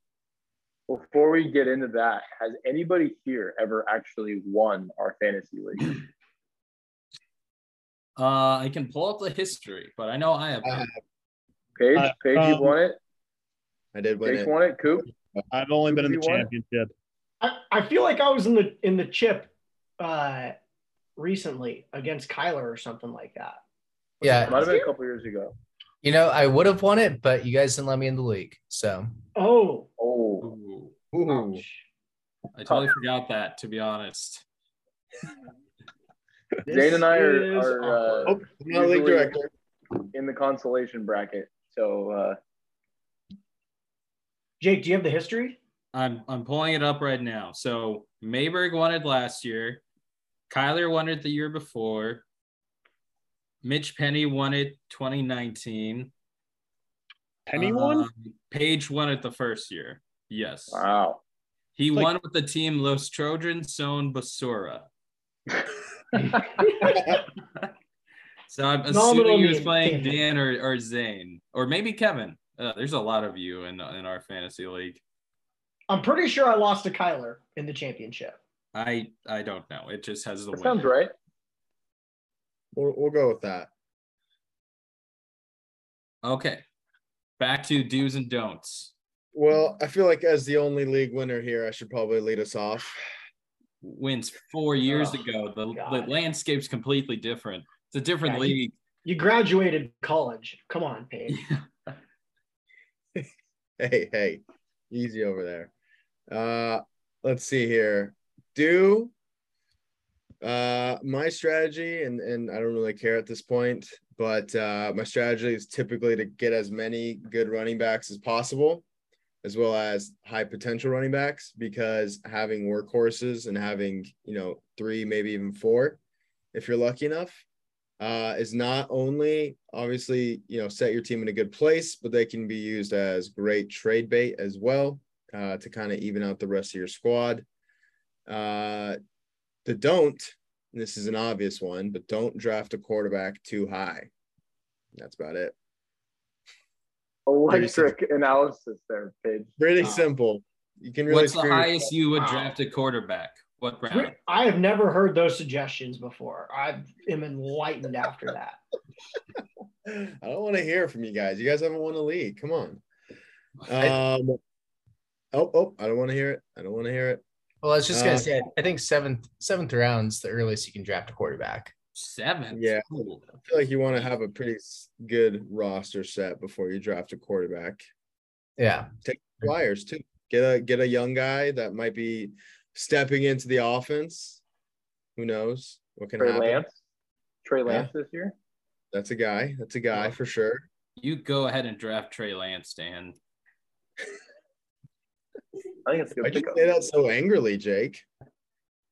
Speaker 6: Before we get into that, has anybody here ever actually won our fantasy league?
Speaker 2: Uh, I can pull up the history, but I know I have.
Speaker 1: I have.
Speaker 6: Paige,
Speaker 4: Uh,
Speaker 6: Paige, you
Speaker 4: um,
Speaker 6: won it.
Speaker 1: I did win
Speaker 6: Paige
Speaker 1: it.
Speaker 6: won it. Coop.
Speaker 4: I've only been in the championship.
Speaker 3: I, I feel like I was in the in the chip uh recently against Kyler or something like that. Was
Speaker 5: Yeah.
Speaker 3: it
Speaker 6: Might have been a couple years ago.
Speaker 5: You know, I would have won it, but you guys didn't let me in the league. So?
Speaker 3: Oh,
Speaker 6: Oh,
Speaker 2: Ooh,
Speaker 1: Ooh.
Speaker 2: I totally forgot that, to be honest.
Speaker 3: This
Speaker 6: Zane and I are,
Speaker 3: is
Speaker 6: are uh.
Speaker 1: Oh, league
Speaker 6: Usually-
Speaker 1: director.
Speaker 6: in the consolation bracket. So uh,
Speaker 3: Jake, do you have the history?
Speaker 2: I'm I'm pulling it up right now. So Mayberg won it last year. Kyler won it the year before. Mitch Penny won it 2019.
Speaker 4: Penny one?
Speaker 2: Um, Paige won it the first year. Yes.
Speaker 6: wow.
Speaker 2: He
Speaker 4: Like-
Speaker 2: won with the team Los Trojans Son Basura. So I'm
Speaker 3: Phenomenal
Speaker 2: assuming he was playing Dan or, or Zane or maybe Kevin. Uh, there's a lot of you in in our fantasy league.
Speaker 3: I'm pretty sure I lost to Kyler in the championship.
Speaker 2: I I don't know. It just has the
Speaker 6: That sounds right.
Speaker 1: We'll, we'll go with that.
Speaker 2: Okay. Back to do's and don'ts.
Speaker 1: Well, I feel like as the only league winner here, I should probably lead us off.
Speaker 2: Wins four years
Speaker 3: Oh,
Speaker 2: ago. The, the landscape's completely different. It's a different
Speaker 3: Yeah, you-
Speaker 2: league.
Speaker 3: You graduated college. Come on, Paige.
Speaker 1: Hey, hey, easy over there. Uh, let's see here. Do uh my strategy, and and I don't really care at this point, but uh my strategy is typically to get as many good running backs as possible, as well as high potential running backs, because having workhorses and having you know three, maybe even four, if you're lucky enough, uh, is not only obviously you know set your team in a good place, but they can be used as great trade bait as well uh, to kind of even out the rest of your squad. Uh, the don't, this is an obvious one, but don't draft a quarterback too high. That's about it.
Speaker 6: Electric analysis there, Paige.
Speaker 1: Pretty
Speaker 3: Wow.
Speaker 1: simple. You can really
Speaker 2: What's the
Speaker 1: screw
Speaker 2: highest you would
Speaker 3: Wow.
Speaker 2: draft a quarterback? What round?
Speaker 3: I have never heard those suggestions before. I am enlightened after that.
Speaker 1: I don't want to hear from you guys. You guys haven't won a league. Come on. Um, oh, oh, I don't want to hear it. I don't want to hear it.
Speaker 5: well, I was just gonna
Speaker 1: Uh,
Speaker 5: say I think seventh seventh round's the earliest you can draft a quarterback.
Speaker 2: Seven.
Speaker 1: Yeah.
Speaker 2: Ooh.
Speaker 1: I feel like you want to have a pretty good roster set before you draft a quarterback.
Speaker 5: Yeah.
Speaker 1: Take flyers too. Get a get a young guy that might be stepping into the offense. Who knows what can
Speaker 6: Trey
Speaker 1: happen?
Speaker 6: Lance. Trey Lance this year.
Speaker 1: That's a guy. That's a guy for sure.
Speaker 2: You go ahead and draft Trey Lance, Dan.
Speaker 6: I think it's a good
Speaker 1: Why'd you say that so angrily, Jake?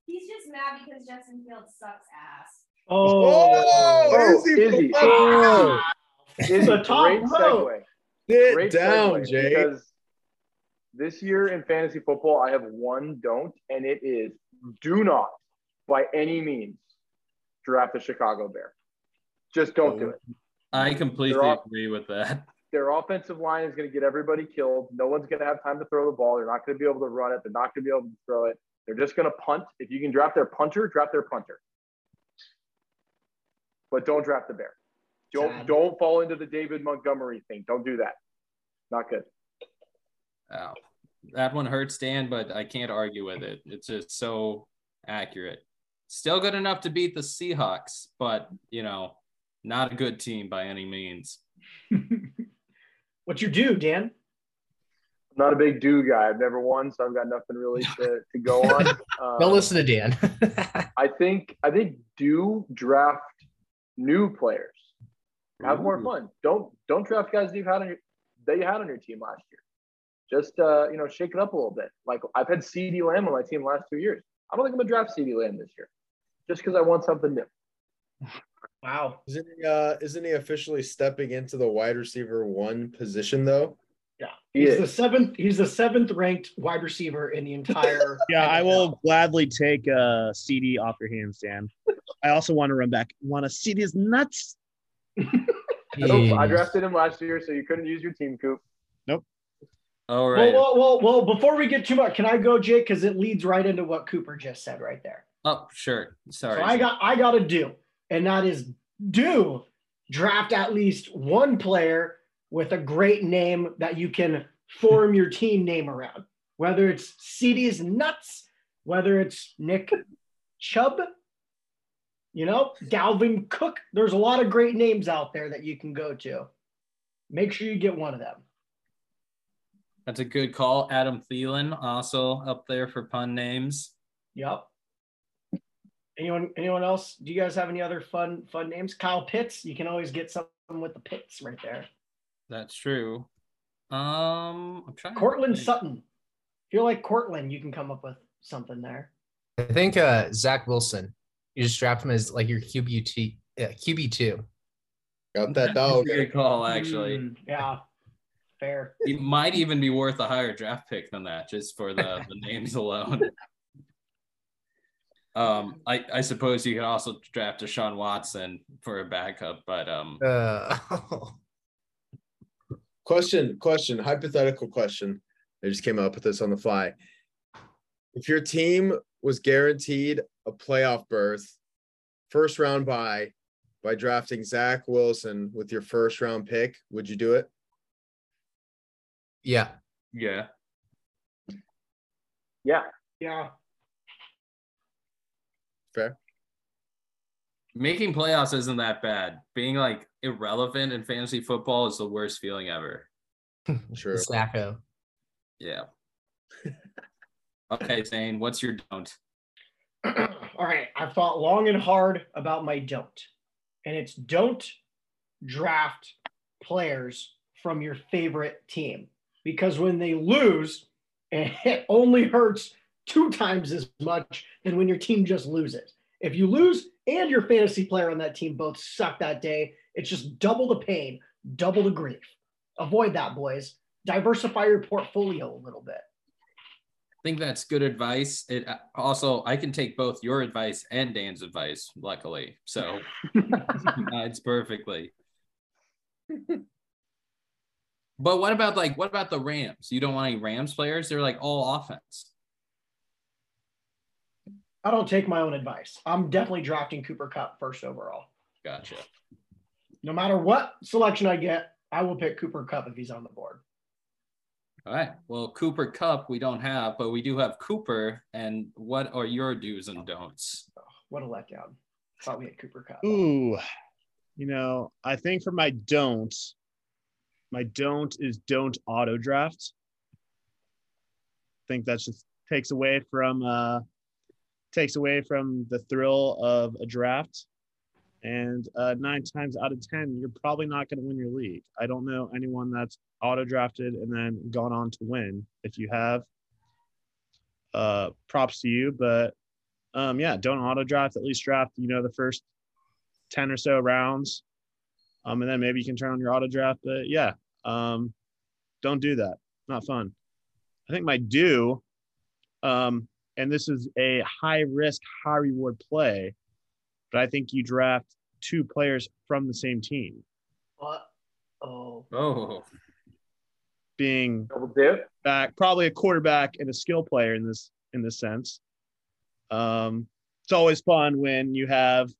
Speaker 7: He's just mad because Justin Fields sucks ass.
Speaker 3: Oh,
Speaker 1: Oh, Izzy,
Speaker 6: Izzy.
Speaker 1: Oh,
Speaker 6: It's a
Speaker 3: top
Speaker 6: great
Speaker 3: row.
Speaker 6: segue.
Speaker 1: sit
Speaker 6: Great
Speaker 1: down,
Speaker 6: segue
Speaker 1: Jake.
Speaker 6: Because this year in fantasy football, I have one don't, and it is do not, by any means, draft the Chicago Bear. Just don't do it.
Speaker 2: I completely
Speaker 6: off-
Speaker 2: agree with that.
Speaker 6: Their offensive line is going to get everybody killed. No one's going to have time to throw the ball. They're not going to be able to run it. They're not going to be able to throw it. They're just going to punt. If you can draft their punter, draft their punter. But don't draft the Bear. Don't
Speaker 3: Sad.
Speaker 6: don't fall into the David Montgomery thing. Don't do that. Not good.
Speaker 2: Wow. That one hurts, Dan, but I can't argue with it. It's just so accurate. Still good enough to beat the Seahawks, but you know, not a good team by any means.
Speaker 3: what you do, Dan?
Speaker 6: I'm not a big do guy. I've never won, so I've got nothing really to, to go on. Um,
Speaker 5: Don't listen to Dan.
Speaker 6: I think I think do draft new players. Have more fun. Don't don't draft guys that you've had on your that you had on your team last year. Just uh, you know, shake it up a little bit. Like I've had CeeDee Lamb on my team the last two years. I don't think I'm gonna draft CeeDee Lamb this year, just because I want something new.
Speaker 3: Wow.
Speaker 1: Isn't he, uh, isn't he officially stepping into the wide receiver one position though?
Speaker 3: Yeah. He's
Speaker 6: is.
Speaker 3: the seventh. He's the seventh ranked wide receiver in the entire.
Speaker 4: Yeah, I will gladly take a CeeDee off your hands, Dan. I also want to run back. Want to see these nuts?
Speaker 6: I drafted him last year, so you couldn't use your team coop.
Speaker 2: All
Speaker 3: Well, well, well, well, before we get too much, can I go, Jake? Because it leads right into what Cooper just said right there.
Speaker 2: oh, sure. Sorry.
Speaker 3: So I got I got to do, and that is do draft at least one player with a great name that you can form your team name around. Whether it's CeeDee's nuts, whether it's Nick Chubb, You know, Dalvin Cook. There's a lot of great names out there that you can go to. Make sure you get one of them.
Speaker 2: That's a good call. Adam Thielen also up there for pun names.
Speaker 3: Yep. Anyone anyone else? Do you guys have any other fun fun names? Kyle Pitts. You can always get something with the Pitts right there.
Speaker 2: That's true. Um, I'm trying. to
Speaker 3: Courtland
Speaker 2: think.
Speaker 3: Sutton. Feel like Courtland, you can come up with something there.
Speaker 5: I think uh, Zach Wilson. You just draft him as like your QB yeah, QB two.
Speaker 1: Got that dog.
Speaker 2: Good call, actually.
Speaker 3: Mm, yeah. Fair.
Speaker 2: He might even be worth a higher draft pick than that, just for the, the names alone. Um, I, I suppose you could also draft Deshaun Watson for a backup, but um,
Speaker 5: Uh,
Speaker 1: Question, question, hypothetical question. I just came up with this on the fly. If your team was guaranteed a playoff berth, first round bye by drafting Zach Wilson with your first round pick, would you do it?
Speaker 5: yeah.
Speaker 2: yeah,
Speaker 6: Yeah.
Speaker 3: Yeah.
Speaker 1: Fair.
Speaker 2: Making playoffs isn't that bad. Being like irrelevant in fantasy football is the worst feeling ever.
Speaker 1: Sure.
Speaker 5: Sacco.
Speaker 2: Yeah. okay, Zane, what's your don't?
Speaker 3: All right. I've thought long and hard about my don't. And it's don't draft players from your favorite team because when they lose, it only hurts two times as much than when your team just loses. If you lose and your fantasy player on that team both suck that day, it's just double the pain, double the grief. Avoid that, boys. Diversify your portfolio a little bit.
Speaker 2: I think that's good advice. It uh, also I can take both your advice and Dan's advice, luckily. So uh, it's perfectly. But what about like what about the Rams? You don't want any Rams players? They're like all offense.
Speaker 3: I don't take my own advice. I'm definitely drafting Cooper Kupp first overall.
Speaker 2: Gotcha.
Speaker 3: No matter what selection I get, I will pick Cooper Kupp if he's on the board.
Speaker 2: All right. Well, Cooper Kupp we don't have, but we do have Cooper. And what are your do's and don'ts?
Speaker 3: What a letdown. Thought we had Cooper Kupp.
Speaker 4: Ooh, you know, I think for my don't, my don't is don't auto draft. I think that just takes away from uh takes away from the thrill of a draft. And uh, nine times out of ten, you're probably not going to win your league. I don't know anyone that's auto drafted and then gone on to win. If you have, uh, props to you. But um, yeah, don't auto draft. At least draft, you know, the first 10 or so rounds. Um, and then maybe you can turn on your auto draft. But yeah, um, don't do that. Not fun. I think my do, um, and this is a high risk, high reward play, but I think you draft two players from the same team,
Speaker 3: What? Oh,
Speaker 2: Oh,
Speaker 4: being
Speaker 6: Double
Speaker 4: back, probably a quarterback and a skill player in this in this sense. Um, it's always fun when you have,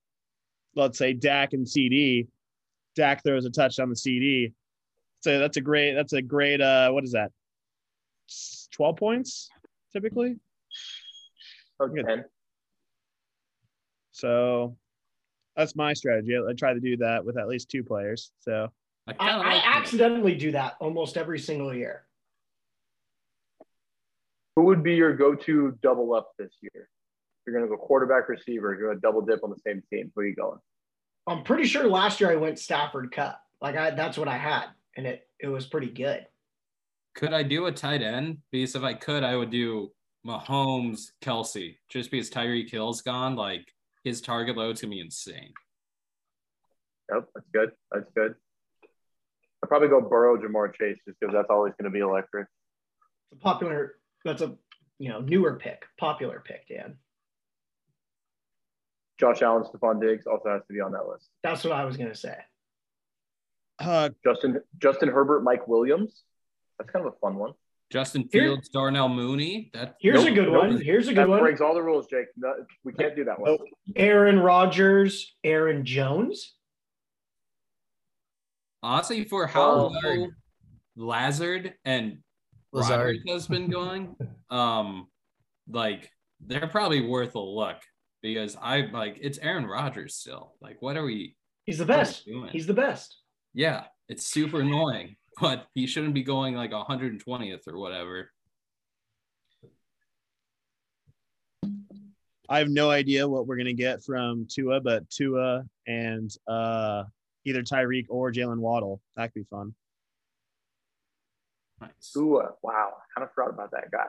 Speaker 4: let's say, Dak and CeeDee. Dak throws a touchdown to CeeDee. So that's a great. That's a great. Uh, what is that? Twelve points typically.
Speaker 6: Oh,
Speaker 4: Good.
Speaker 6: 10.
Speaker 4: So that's my strategy. I, I try to do that with at least two players. So
Speaker 2: I
Speaker 3: I,
Speaker 2: kind
Speaker 3: I accidentally do that almost every single year.
Speaker 6: Who would be your go-to double up this year? You're going to go quarterback receiver. You're going to double dip on the same team. Who are you going?
Speaker 3: I'm pretty sure last year I went Stafford Kupp. Like I, that's what I had, and it it was pretty good.
Speaker 2: Could I do a tight end? Because if I could, I would do Mahomes, Kelce, just because Tyreek Hill's gone. Like his target load's gonna be insane.
Speaker 6: Yep, that's good. That's good. I'd probably go Burrow, Ja'Marr Chase, just because that's always going to be electric.
Speaker 3: It's a popular. That's a you know newer pick, popular pick, Dan.
Speaker 6: Josh Allen, Stefon Diggs also has to be on that list.
Speaker 3: That's what I was gonna say.
Speaker 4: uh,
Speaker 6: Justin Justin Herbert, Mike Williams. That's kind of a fun one.
Speaker 2: Justin
Speaker 3: Here-
Speaker 2: Fields, Darnell Mooney. That
Speaker 3: Here's a good
Speaker 6: nope.
Speaker 3: one. Here's a
Speaker 6: That
Speaker 3: good one.
Speaker 6: breaks all the rules, Jake. No, we can't do that one.
Speaker 1: Nope.
Speaker 3: Aaron Rodgers, Aaron Jones.
Speaker 2: honestly for how
Speaker 6: Oh.
Speaker 2: low Lazard and
Speaker 5: Lazard.
Speaker 2: Rodgers has been going, um, like they're probably worth a look because I like it's Aaron Rodgers still. Like, what are we?
Speaker 3: He's the
Speaker 2: what are we
Speaker 3: best. He's the best.
Speaker 2: yeah, it's super annoying, but he shouldn't be going like 120th or whatever.
Speaker 4: I have no idea what we're gonna get from Tua, but Tua and uh, either Tyreek or Jalen Waddle. That could be fun.
Speaker 2: Nice.
Speaker 6: Ooh, uh, wow. I kind of forgot about that guy.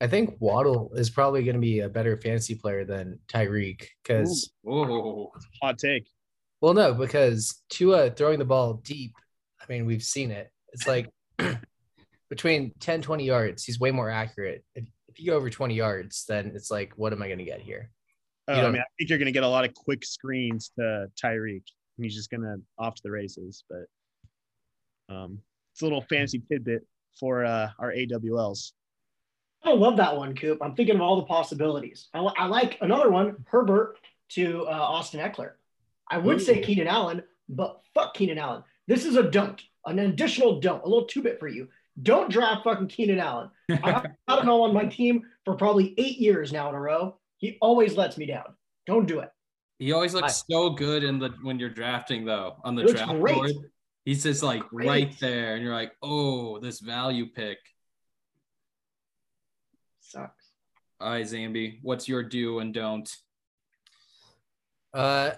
Speaker 5: I think Waddle is probably going to be a better fantasy player than Tyreek because,
Speaker 2: Whoa.
Speaker 4: Hot take.
Speaker 5: well, no, because Tua throwing the ball deep, I mean, we've seen it. It's like between 10, 20 yards, he's way more accurate. If, if you go over 20 yards, then it's like, what am I going to get here?
Speaker 4: Oh,
Speaker 5: You
Speaker 4: I mean, I think you're gonna get a lot of quick screens to Tyreek. and He's just gonna off to the races. But um, it's a little fantasy tidbit for uh, our AWLs.
Speaker 3: I love that one, Coop. I'm thinking of all the possibilities. I, I like another one, Herbert to uh, Austin Ekeler. I would say Keenan Allen, but fuck Keenan Allen. This is a don't, an additional don't, a little two bit for you. Don't draft fucking Keenan Allen. I've had him on my team for probably eight years now in a row. He always lets me down. Don't do it.
Speaker 2: He always looks so good in the when you're drafting though on the draft
Speaker 3: great.
Speaker 2: board. He's just like
Speaker 3: Great.
Speaker 2: right there, and you're like, oh, this value pick.
Speaker 3: Sucks.
Speaker 2: All right, Zambi, what's your do and don't?
Speaker 5: Uh,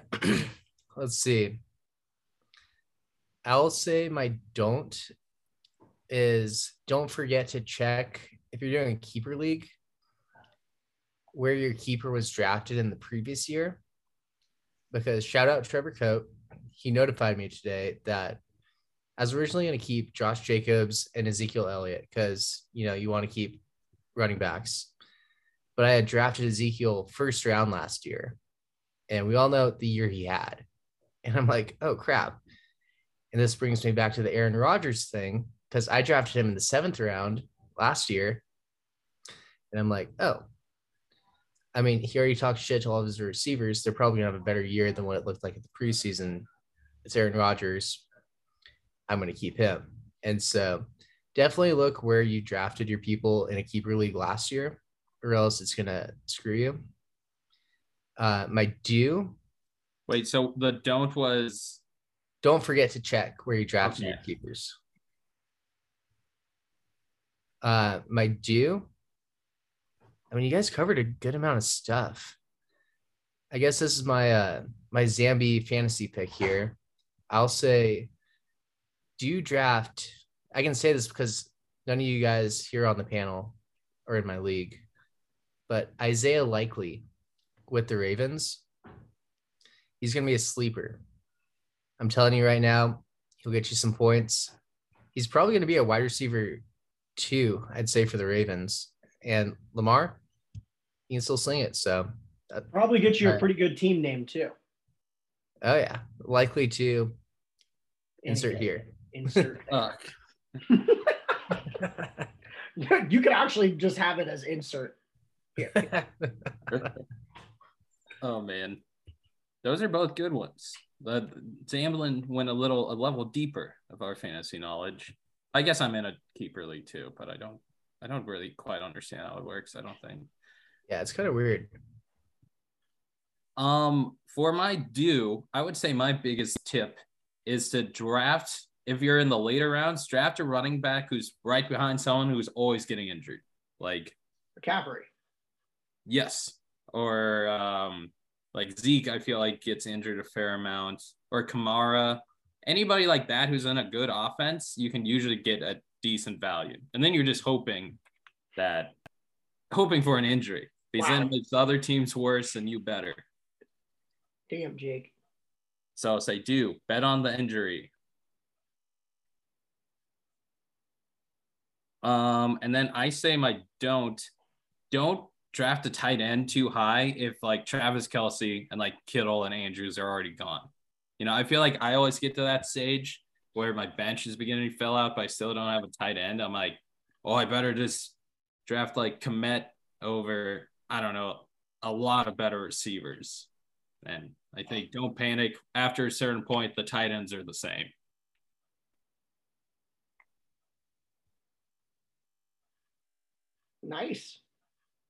Speaker 5: let's see. I'll say my don't is don't forget to check if you're doing a keeper league where your keeper was drafted in the previous year. Because shout out Trevor Coat, he notified me today that I was originally going to keep Josh Jacobs and Ezekiel Elliott because you know you want to keep running backs, but I had drafted Ezekiel first round last year, and we all know the year he had. And I'm like, oh crap. And this brings me back to the Aaron Rodgers thing because I drafted him in the seventh round last year. And I'm like, oh, I mean, he already talked shit to all of his receivers. They're probably going to have a better year than what it looked like at the preseason. It's Aaron Rodgers. I'm going to keep him. And so definitely look where you drafted your people in a keeper league last year, or else it's going to screw you. Uh, my do
Speaker 2: Wait, so the don't was
Speaker 5: don't forget to check where you drafted your keepers. Uh, my do. I mean, you guys covered a good amount of stuff. I guess this is my uh my Zambi fantasy pick here. I'll say, do you draft? I can say this because none of you guys here on the panel are in my league, but Isaiah Likely with the Ravens, he's gonna be a sleeper. I'm telling you right now, he'll get you some points. He's probably going to be a wide receiver two, I'd say, for the Ravens. And Lamar, he can still sling it. So, that,
Speaker 3: Probably get you a pretty good team name too.
Speaker 5: oh yeah, likely to insert
Speaker 3: Anything.
Speaker 5: here.
Speaker 3: Insert. you could actually just have it as insert. Here.
Speaker 2: oh man, those are both good ones. The Zamblin went a little a level deeper of our fantasy knowledge. I guess I'm in a keeper league too, but I don't I don't really quite understand how it works. I don't think.
Speaker 5: yeah, it's kind of weird.
Speaker 2: Um, for my do, I would say my biggest tip is to draft if you're in the later rounds, draft a running back who's right behind someone who's always getting injured. Like
Speaker 3: McCaffrey.
Speaker 2: Yes. Or um like Zeke, I feel like gets injured a fair amount. Or Kamara. Anybody like that who's in a good offense, you can usually get a decent value. And then you're just hoping that hoping for an injury. Because then
Speaker 3: Wow.
Speaker 2: it makes the other teams worse and you better.
Speaker 3: Damn, Jake.
Speaker 2: So I say do bet on the injury. Um, and then I say my don't don't draft a tight end too high if like Travis Kelce and like Kittle and Andrews are already gone. You know, I feel like I always get to that stage where my bench is beginning to fill out, but I still don't have a tight end. I'm like, oh, I better just draft like Kmet over, I don't know, a lot of better receivers. And I think don't panic. After a certain point, the tight ends are the same.
Speaker 3: Nice.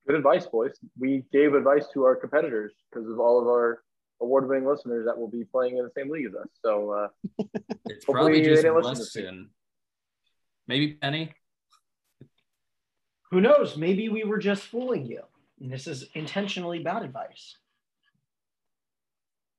Speaker 6: Good advice, boys. We gave advice to our competitors because of all of our award-winning listeners that will be playing in the same league as us. So uh,
Speaker 2: It's probably
Speaker 6: they
Speaker 2: just
Speaker 6: didn't listen.
Speaker 2: Weston. Maybe Penny.
Speaker 3: Who knows? Maybe we were just fooling you. And this is intentionally bad advice.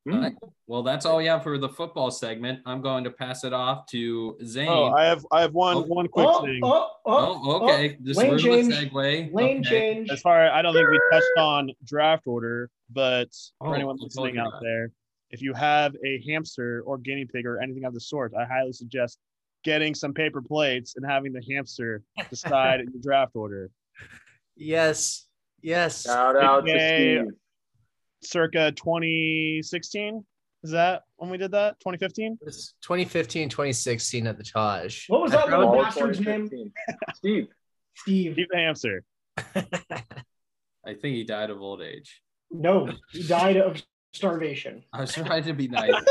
Speaker 6: Hmm.
Speaker 2: All right. Well, that's all we have for the football segment. I'm going to pass it off to Zane.
Speaker 4: Oh, I have I have one
Speaker 2: Oh.
Speaker 4: one quick
Speaker 3: oh,
Speaker 4: thing.
Speaker 3: oh, oh,
Speaker 2: Oh, okay. Just
Speaker 3: lane
Speaker 2: ruthless
Speaker 3: change.
Speaker 2: segue.
Speaker 3: Lane
Speaker 2: Okay.
Speaker 3: change.
Speaker 4: As far I don't think we touched on draft order, but
Speaker 2: Oh,
Speaker 4: for anyone listening out there, if you have a hamster or guinea pig or anything of the sort, I highly suggest getting some paper plates and having the hamster decide your draft order.
Speaker 5: Yes. Yes.
Speaker 6: Shout out to Steve.
Speaker 4: Circa 2016, is that when we did that? 2015?
Speaker 5: It was 2015, 2016 at the Taj.
Speaker 3: What was that
Speaker 5: found-
Speaker 3: little bastard's name?
Speaker 6: 2015. Steve.
Speaker 3: Steve.
Speaker 4: Keep the hamster.
Speaker 2: I think he died of old age.
Speaker 3: No, he died of starvation.
Speaker 2: I was trying to be nice.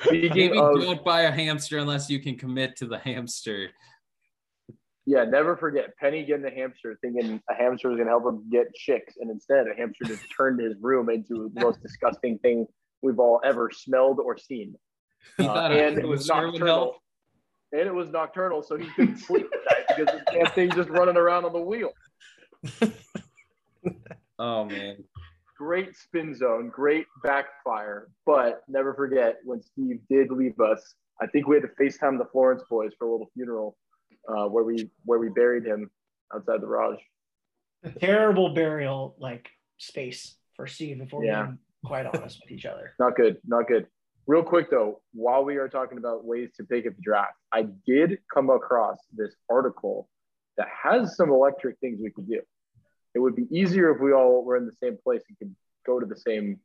Speaker 6: Speaking
Speaker 2: Maybe
Speaker 6: of,
Speaker 2: don't buy a hamster unless you can commit to the hamster.
Speaker 6: Yeah, never forget Penny getting a hamster, thinking a hamster was going to help him get chicks, and instead a hamster just turned his room into the most disgusting thing we've all ever smelled or seen. Uh, and it was nocturnal. And it was nocturnal, so he couldn't sleep at night because the damn thing's just running around on the wheel.
Speaker 2: Oh man.
Speaker 6: Great spin zone, great backfire, but never forget when Steve did leave us. I think we had to FaceTime the Florence boys for a little funeral uh, where we where we buried him outside the Raj.
Speaker 3: Terrible burial like space for Steve, if we're
Speaker 6: Yeah.
Speaker 3: being quite honest with each other.
Speaker 6: Not good, not good. Real quick though, while we are talking about ways to pick up the draft, I did come across this article that has some electric things we could do. It would be easier if we all were in the same place and could go to the same,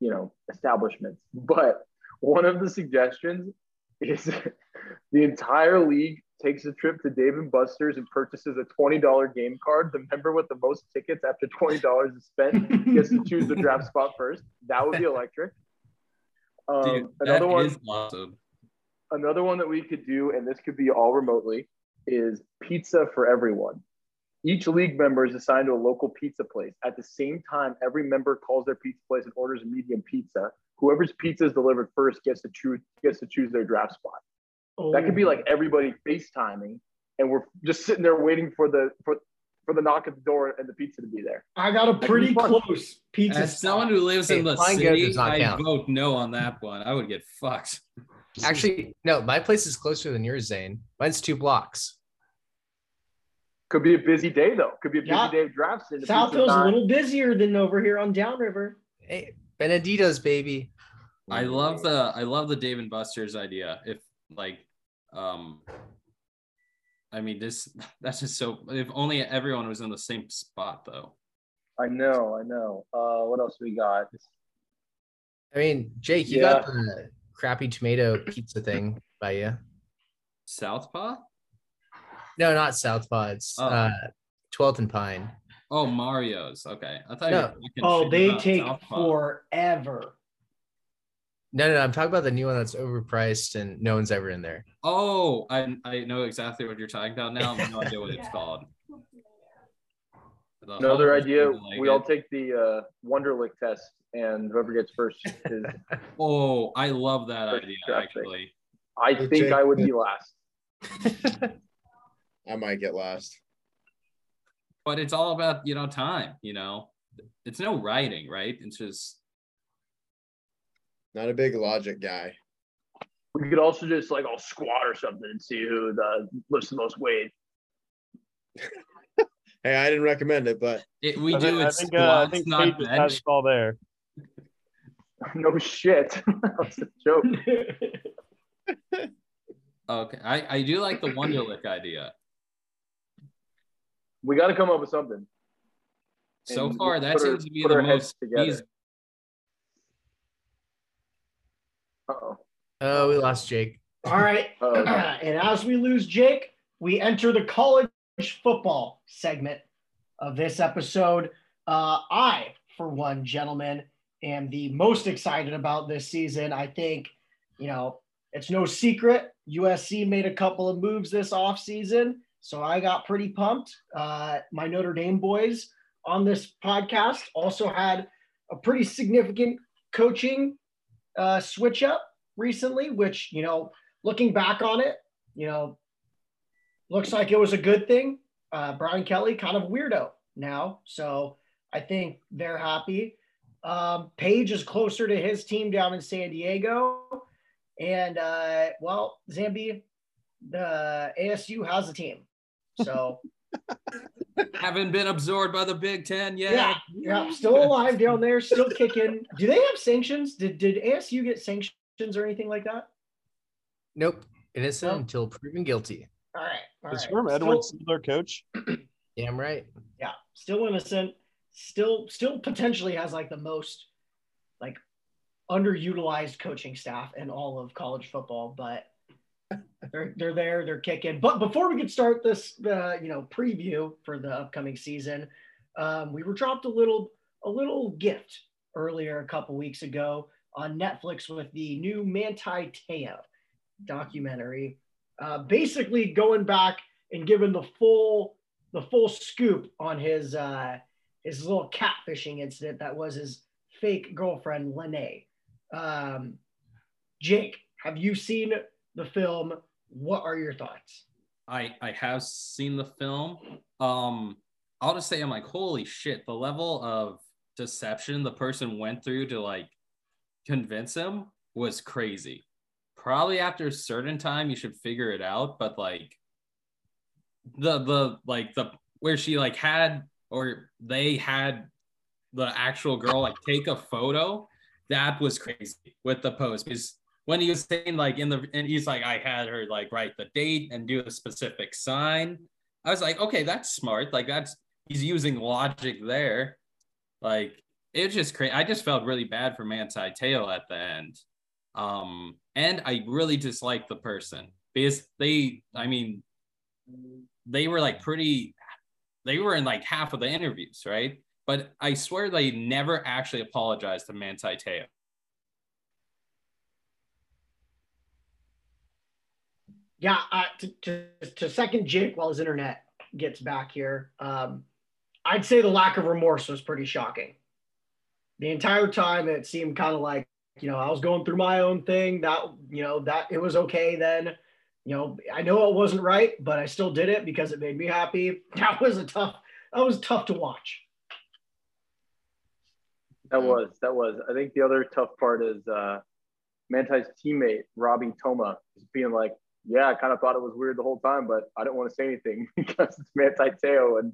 Speaker 6: you know, establishments. But one of the suggestions is the entire league takes a trip to Dave and Buster's and purchases a $20 game card. The member with the most tickets after $20 is spent gets to choose the draft spot first. That would be electric. Um,
Speaker 2: Dude,
Speaker 6: another one,
Speaker 2: awesome.
Speaker 6: another one that we could do, and this could be all remotely, is pizza for everyone. Each league member is assigned to a local pizza place. At the same time, every member calls their pizza place and orders a medium pizza. Whoever's pizza is delivered first gets to choose gets to choose their draft spot. That could be like everybody FaceTiming, and we're just sitting there waiting for the for for the knock at the door and the pizza to be there.
Speaker 3: I got a pretty close pizza.
Speaker 2: As someone who lives
Speaker 5: Hey,
Speaker 2: in the city, I
Speaker 5: count.
Speaker 2: vote no on that one. I would get fucked.
Speaker 5: Actually, no, my place is closer than yours, Zane. Mine's two blocks.
Speaker 6: Could be a busy day though. Could be a busy
Speaker 3: Yeah.
Speaker 6: day of drafts. and the
Speaker 3: South
Speaker 6: pizza's
Speaker 3: Hill's a little busier than over here on Downriver.
Speaker 5: Hey, Benedito's baby.
Speaker 2: I love the I love the Dave and Buster's idea. If like um I mean this that's just so if only everyone was in the same spot though.
Speaker 6: I know, I know. Uh, what else we got?
Speaker 5: I mean, Jake, you got the crappy tomato pizza thing by you.
Speaker 2: Southpaw?
Speaker 5: No, not Southpaw. It's
Speaker 2: Oh.
Speaker 5: uh, 12th and Pine.
Speaker 2: Oh Mario's. Okay. I thought
Speaker 5: No.
Speaker 2: you were
Speaker 3: Oh, they take
Speaker 2: Southpaw.
Speaker 3: forever.
Speaker 5: No, no, no, I'm talking about the new one that's overpriced and no one's ever in there.
Speaker 2: Oh, I I know exactly what you're talking about now. I have no idea what it's called. The
Speaker 6: Another idea,
Speaker 2: like
Speaker 6: we all take the uh, Wonderlic test, and whoever gets first is.
Speaker 2: Oh, I love that idea
Speaker 6: draft pick.
Speaker 2: actually.
Speaker 6: I
Speaker 1: Hey,
Speaker 6: think
Speaker 1: Jake.
Speaker 6: I would be last.
Speaker 1: I might get last.
Speaker 2: But it's all about, you know, time, you know. It's no writing, right? It's just
Speaker 1: Not a big logic guy.
Speaker 6: We could also just like all squat or something and see who the lifts the most weight.
Speaker 1: Hey, I didn't recommend it, but
Speaker 2: it, we
Speaker 4: I
Speaker 2: do
Speaker 4: think,
Speaker 2: it
Speaker 4: I think, uh, I think
Speaker 2: not
Speaker 4: Paige just has
Speaker 2: bench.
Speaker 4: all there.
Speaker 6: no shit. That's a joke.
Speaker 2: Okay. I, I do like the Wonderlic idea.
Speaker 6: We got to come up with something.
Speaker 2: So
Speaker 6: And
Speaker 2: far, that
Speaker 6: put our-
Speaker 2: seems to be the most
Speaker 6: together.
Speaker 2: easy.
Speaker 6: Uh-oh.
Speaker 5: Oh, we lost Jake.
Speaker 3: All right. And as we lose Jake, we enter the college football segment of this episode. Uh, I, for one, gentlemen, am the most excited about this season. I think, you know, it's no secret USC made a couple of moves this offseason. So I got pretty pumped. Uh, my Notre Dame boys on this podcast also had a pretty significant coaching uh, switch up recently, which, you know, looking back on it, you know, looks like it was a good thing. Uh, Brian Kelly, kind of weirdo now. So I think they're happy. Um, Page is closer to his team down in San Diego. And, uh, well, Zambi, the ASU has a team. So
Speaker 2: Haven't been absorbed by the Big Ten yet.
Speaker 3: yeah, yeah, still alive down there, still kicking. Do they have sanctions? Did did ASU get sanctions or anything like that?
Speaker 5: Nope. Innocent
Speaker 3: No.
Speaker 5: until proven guilty.
Speaker 3: All right, all
Speaker 4: Is
Speaker 3: right.
Speaker 4: Herm Edwards
Speaker 3: Still-
Speaker 4: still their coach?
Speaker 5: Damn right.
Speaker 3: yeah, still innocent. Still, still potentially has like the most like underutilized coaching staff in all of college football, but they're they're there, they're kicking. But before we could start this, uh, you know, preview for the upcoming season, um, we were dropped a little a little gift earlier a couple weeks ago on Netflix with the new Manti Te'o documentary, uh, basically going back and giving the full the full scoop on his uh, his little catfishing incident that was his fake girlfriend Lennay. Um, Jake, have you seen the film? What are your thoughts?
Speaker 2: I I have seen the film. Um, I'll just say I'm like, holy shit, the level of deception the person went through to like convince him was crazy. Probably after a certain time you should figure it out, but like the the like the where she like had or they had the actual girl like take a photo, that was crazy with the post because when he was saying like in the and he's like I had her like write the date and do a specific sign. I was like, okay, that's smart. Like that's he's using logic there. Like it was just crazy. I just felt really bad for Manti Te'o at the end. Um, and I really disliked the person because they, I mean, they were like pretty, they were in like half of the interviews, right? But I swear they never actually apologized to Manti Te'o.
Speaker 3: Yeah, uh, to, to, to second Jake while his internet gets back here, um, I'd say the lack of remorse was pretty shocking. The entire time, it seemed kind of like, you know, I was going through my own thing. That, you know, that it was okay then. You know, I know it wasn't right, but I still did it because it made me happy. That was a tough, that was tough to watch.
Speaker 6: That was that was. I think the other tough part is uh, Manti's teammate Robby Toma is being like, "Yeah, I kind of thought it was weird the whole time, but I didn't want to say anything because it's Manti Te'o, and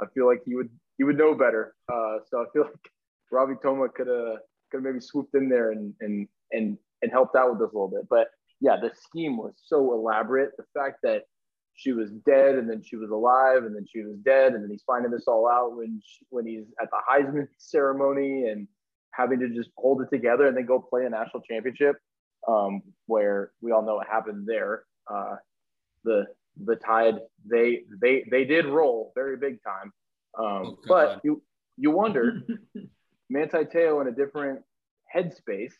Speaker 6: I feel like he would he would know better. Uh, so I feel like Robby Toma could have could maybe swooped in there and and and and helped out with this a little bit. But yeah, the scheme was so elaborate. The fact that she was dead and then she was alive and then she was dead and then he's finding this all out when she, when he's at the Heisman ceremony and having to just hold it together and then go play a national championship um, where we all know what happened there. Uh, the the tide they they they did roll very big time, um,
Speaker 2: Oh,
Speaker 6: but you you wonder Manti Te'o in a different headspace.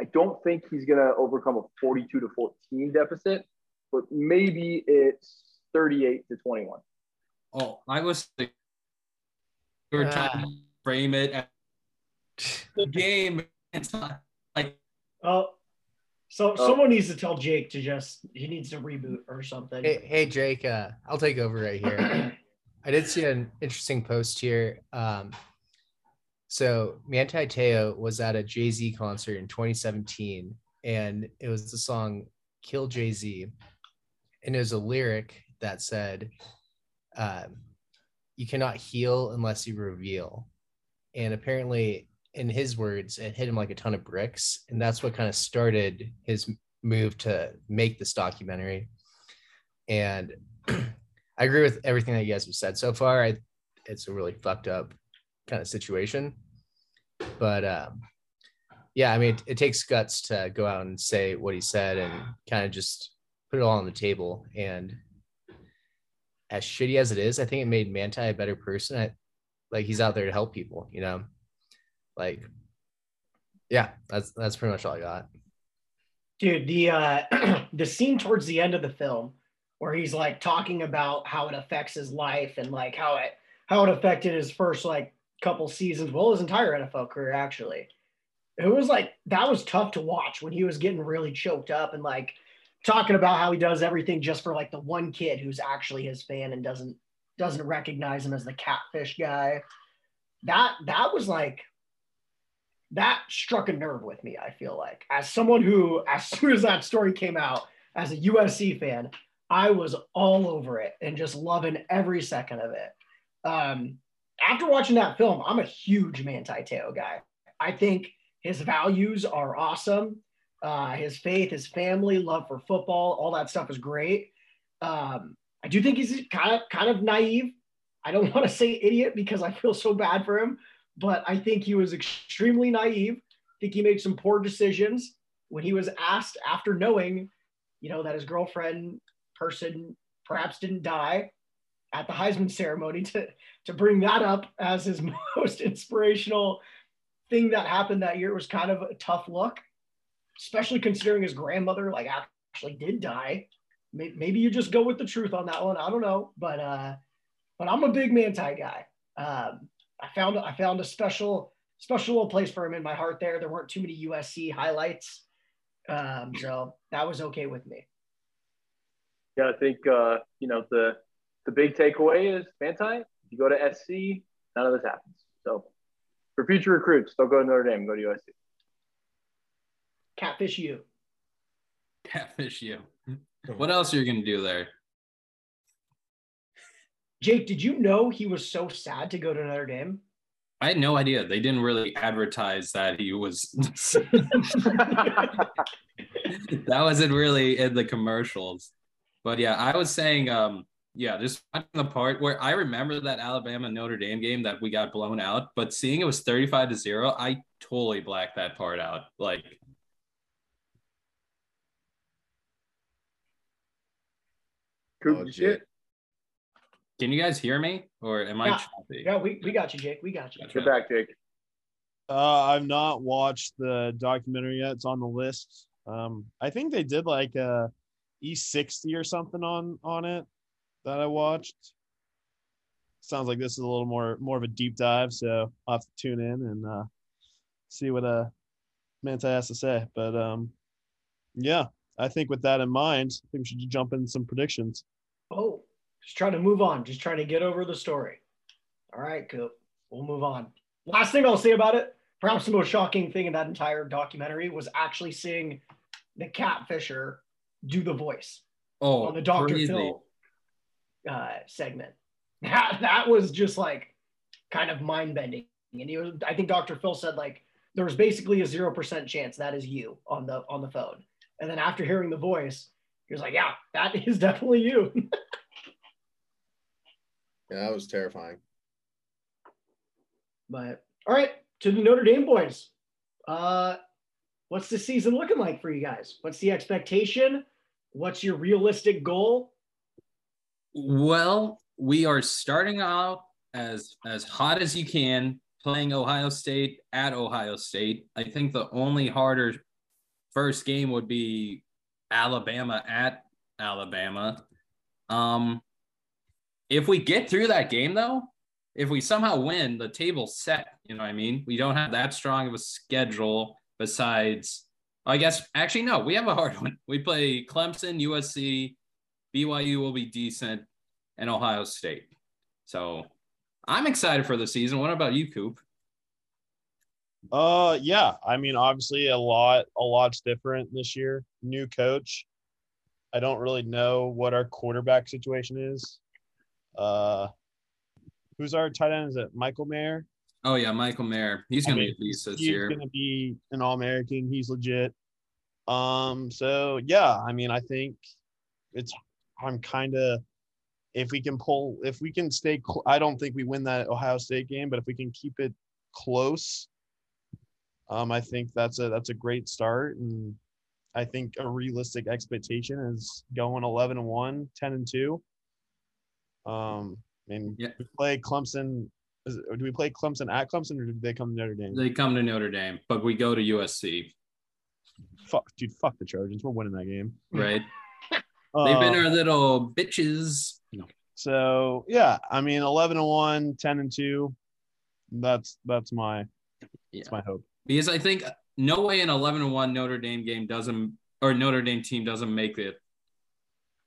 Speaker 6: I don't think he's going to overcome a 42 to 14 deficit, but maybe it's 38 to 21.
Speaker 2: Oh, I was we were trying to frame it as the game. It's not like
Speaker 3: Oh, so
Speaker 6: Oh.
Speaker 3: someone needs to tell Jake to just, he needs to reboot or something.
Speaker 5: Hey, hey Jake, uh, I'll take over right here. I did see an interesting post here. Um, so Manti Te'o was at a Jay Z concert in 2017, and it was the song "Kill Jay Z," and it was a lyric that said, um, "You cannot heal unless you reveal," and apparently, in his words, it hit him like a ton of bricks, and that's what kind of started his move to make this documentary. And I agree with everything that you guys have said so far. I, it's a really fucked up kind of situation. But um, yeah, I mean, it, it takes guts to go out and say what he said and kind of just put it all on the table. And as shitty as it is, I think it made Manti a better person. I, like he's out there to help people, you know. Like, yeah, that's that's pretty much all I got.
Speaker 3: Dude, the uh, the scene towards the end of the film where he's like talking about how it affects his life and like how it how it affected his first like couple seasons, well, his entire NFL career actually. It was like that was tough to watch when he was getting really choked up and like talking about how he does everything just for like the one kid who's actually his fan and doesn't doesn't recognize him as the catfish guy. That that was like that struck a nerve with me, I feel like. As someone who, as soon as that story came out, as a USC fan, I was all over it and just loving every second of it. Um, after watching that film, I'm a huge Manti Te'o guy. I think his values are awesome. Uh, his faith, his family, love for football, all that stuff is great. Um, I do think he's kind of kind of naive. I don't want to say idiot because I feel so bad for him, but I think he was extremely naive. I think he made some poor decisions when he was asked after knowing, you know, that his girlfriend person perhaps didn't die at the Heisman ceremony to to bring that up as his most inspirational thing that happened that year was kind of a tough look, especially considering his grandmother like actually did die. Maybe you just go with the truth on that one. I don't know, but uh, but I'm a big Manti guy. Um, I found I found a special special little place for him in my heart. There, there weren't too many USC highlights, um, so that was okay with me.
Speaker 6: Yeah, I think uh, you know the the big takeaway is Manti. If you go to SC, none of this happens. So for future recruits, don't go to Notre Dame, go to USC.
Speaker 3: Catfish you.
Speaker 2: Catfish you. What else are you gonna do there?
Speaker 3: Jake, did you know he was so sad to go to Notre Dame?
Speaker 2: I had no idea. They didn't really advertise that he was. that wasn't really in the commercials. But yeah, I was saying, um, yeah, just the part where I remember that Alabama Notre Dame game that we got blown out, but seeing it was 35 to 0, I totally blacked that part out. Like,
Speaker 6: Coop,
Speaker 1: Oh,
Speaker 6: you see it?
Speaker 2: Can you guys hear me or am I
Speaker 3: Yeah.
Speaker 2: choppy?
Speaker 3: Yeah, we, we got you, Jake. We got you.
Speaker 6: Get back, Jake.
Speaker 4: Uh, I've not watched the documentary yet. It's on the list. Um, I think they did like a E60 or something on on it that I watched. Sounds like this is a little more more of a deep dive, so I'll have to tune in and uh, see what uh Manti has to say. But um, yeah, I think with that in mind, I think we should jump in some predictions.
Speaker 3: Just trying to move on. Just trying to get over the story. All right, Coop. We'll move on. Last thing I'll say about it, perhaps the most shocking thing in that entire documentary was actually seeing the catfisher do the voice
Speaker 2: Oh,
Speaker 3: on the Dr.
Speaker 2: crazy.
Speaker 3: Phil uh, segment. That that was just like kind of mind bending. And he was, I think Dr. Phil said like there was basically a zero percent chance that is you on the on the phone. And then after hearing the voice, he was like, "Yeah, that is definitely you."
Speaker 1: Yeah, that was terrifying.
Speaker 3: but all right, to the Notre Dame boys. Uh, what's the season looking like for you guys? What's the expectation? What's your realistic goal?
Speaker 2: Well, we are starting out as as hot as you can, playing Ohio State at Ohio State. I think the only harder first game would be Alabama at Alabama. Um, if we get through that game, though, if we somehow win, the table's set. You know what I mean? We don't have that strong of a schedule. Besides, I guess actually no, we have a hard one. We play Clemson, USC, BYU will be decent, and Ohio State. So I'm excited for the season. What about you, Coop?
Speaker 4: Uh, yeah. I mean, obviously, a lot, a lot's different this year. New coach. I don't really know what our quarterback situation is. Uh, who's our tight end? Is it Michael Mayer?
Speaker 2: Oh yeah, Michael Mayer. He's gonna
Speaker 4: mean,
Speaker 2: be a beast this
Speaker 4: he's
Speaker 2: year.
Speaker 4: gonna be an All American. He's legit. Um. So yeah, I mean, I think it's. I'm kind of. If we can pull, if we can stay, cl- I don't think we win that Ohio State game, but if we can keep it close, um, I think that's a that's a great start, and I think a realistic expectation is going 11 and 1, 10 and 2. Um, I mean,
Speaker 2: Yeah.
Speaker 4: we play Clemson. Is do we play Clemson at Clemson, or do they come to Notre Dame?
Speaker 2: They come to Notre Dame, but we go to USC,
Speaker 4: fuck, dude, fuck the Trojans. We're winning that game.
Speaker 2: right? They've been
Speaker 4: Uh,
Speaker 2: our little bitches.
Speaker 4: So yeah, I mean, eleven and one, 10 and two. That's that's my that's my hope.
Speaker 2: Because I think no way an 11 and 1 Notre Dame game doesn't or Notre Dame team doesn't make it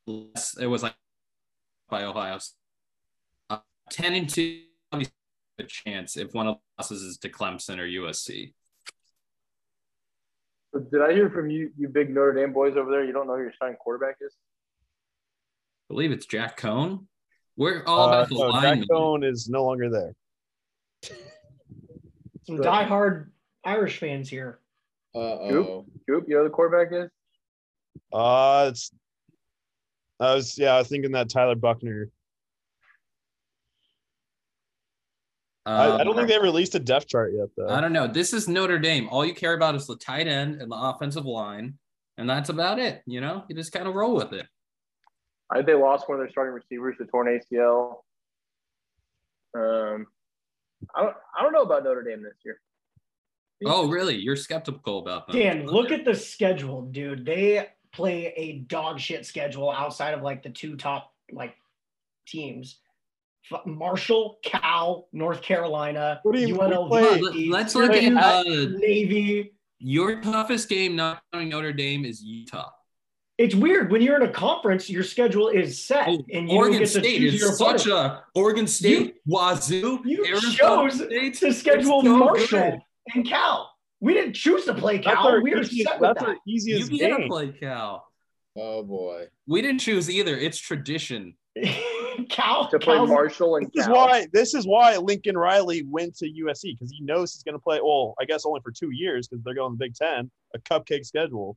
Speaker 2: less. It was like by Ohio. State. Uh, 10 and 2 a chance if one of the losses is to Clemson or USC.
Speaker 6: Did I hear from you, you big Notre Dame boys over there? You don't know who your starting quarterback is?
Speaker 2: I believe it's Jack Coan. We're all
Speaker 4: Uh,
Speaker 2: the
Speaker 4: no, Jack. Coan is no longer there.
Speaker 3: Some diehard Irish fans here.
Speaker 1: Uh oh.
Speaker 6: Coop, you know who the quarterback is?
Speaker 4: Uh it's I was yeah, I was thinking that Tyler Buchner. I, I don't think they released a depth chart yet though.
Speaker 2: Um, I don't know. This is Notre Dame. All you care about is the tight end and the offensive line, and that's about it. You know, you just kind of roll with it.
Speaker 6: I think they lost one of their starting receivers to torn ACL. Um, I don't, I don't know about Notre Dame this year.
Speaker 2: Oh, really? You're skeptical about them?
Speaker 3: Dan, look at the schedule, dude. They play a dog shit schedule outside of like the two top like teams. Marshall, Cal, North Carolina,
Speaker 4: What do you- we
Speaker 3: UNLV,
Speaker 4: play-
Speaker 2: Let- Let's look at
Speaker 3: Syracuse,
Speaker 2: uh,
Speaker 3: Navy.
Speaker 2: your toughest game. Not knowing Notre Dame is Utah.
Speaker 3: It's weird when you're in a conference, your schedule is set,
Speaker 2: Oh,
Speaker 3: and you
Speaker 2: Oregon
Speaker 3: don't get to
Speaker 2: State
Speaker 3: choose
Speaker 2: is
Speaker 3: your
Speaker 2: such
Speaker 3: opponent.
Speaker 2: a Oregon State, Wazzu,
Speaker 3: You
Speaker 2: Arizona
Speaker 3: chose
Speaker 2: State.
Speaker 3: to schedule
Speaker 2: so
Speaker 3: Marshall
Speaker 2: good.
Speaker 3: and Cal. We didn't choose to play
Speaker 4: That's
Speaker 3: Cal.
Speaker 4: our
Speaker 3: We were
Speaker 4: easiest,
Speaker 3: set with
Speaker 4: that's
Speaker 3: that.
Speaker 4: our easiest
Speaker 2: You gotta play Cal.
Speaker 1: Oh boy.
Speaker 2: We didn't choose either. It's tradition.
Speaker 3: Cal,
Speaker 6: To play
Speaker 3: Cal's-
Speaker 6: Marshall and
Speaker 4: This is why this is why Lincoln Riley went to USC because he knows he's going to play. Well, I guess only for two years because they're going to the Big Ten, a cupcake schedule.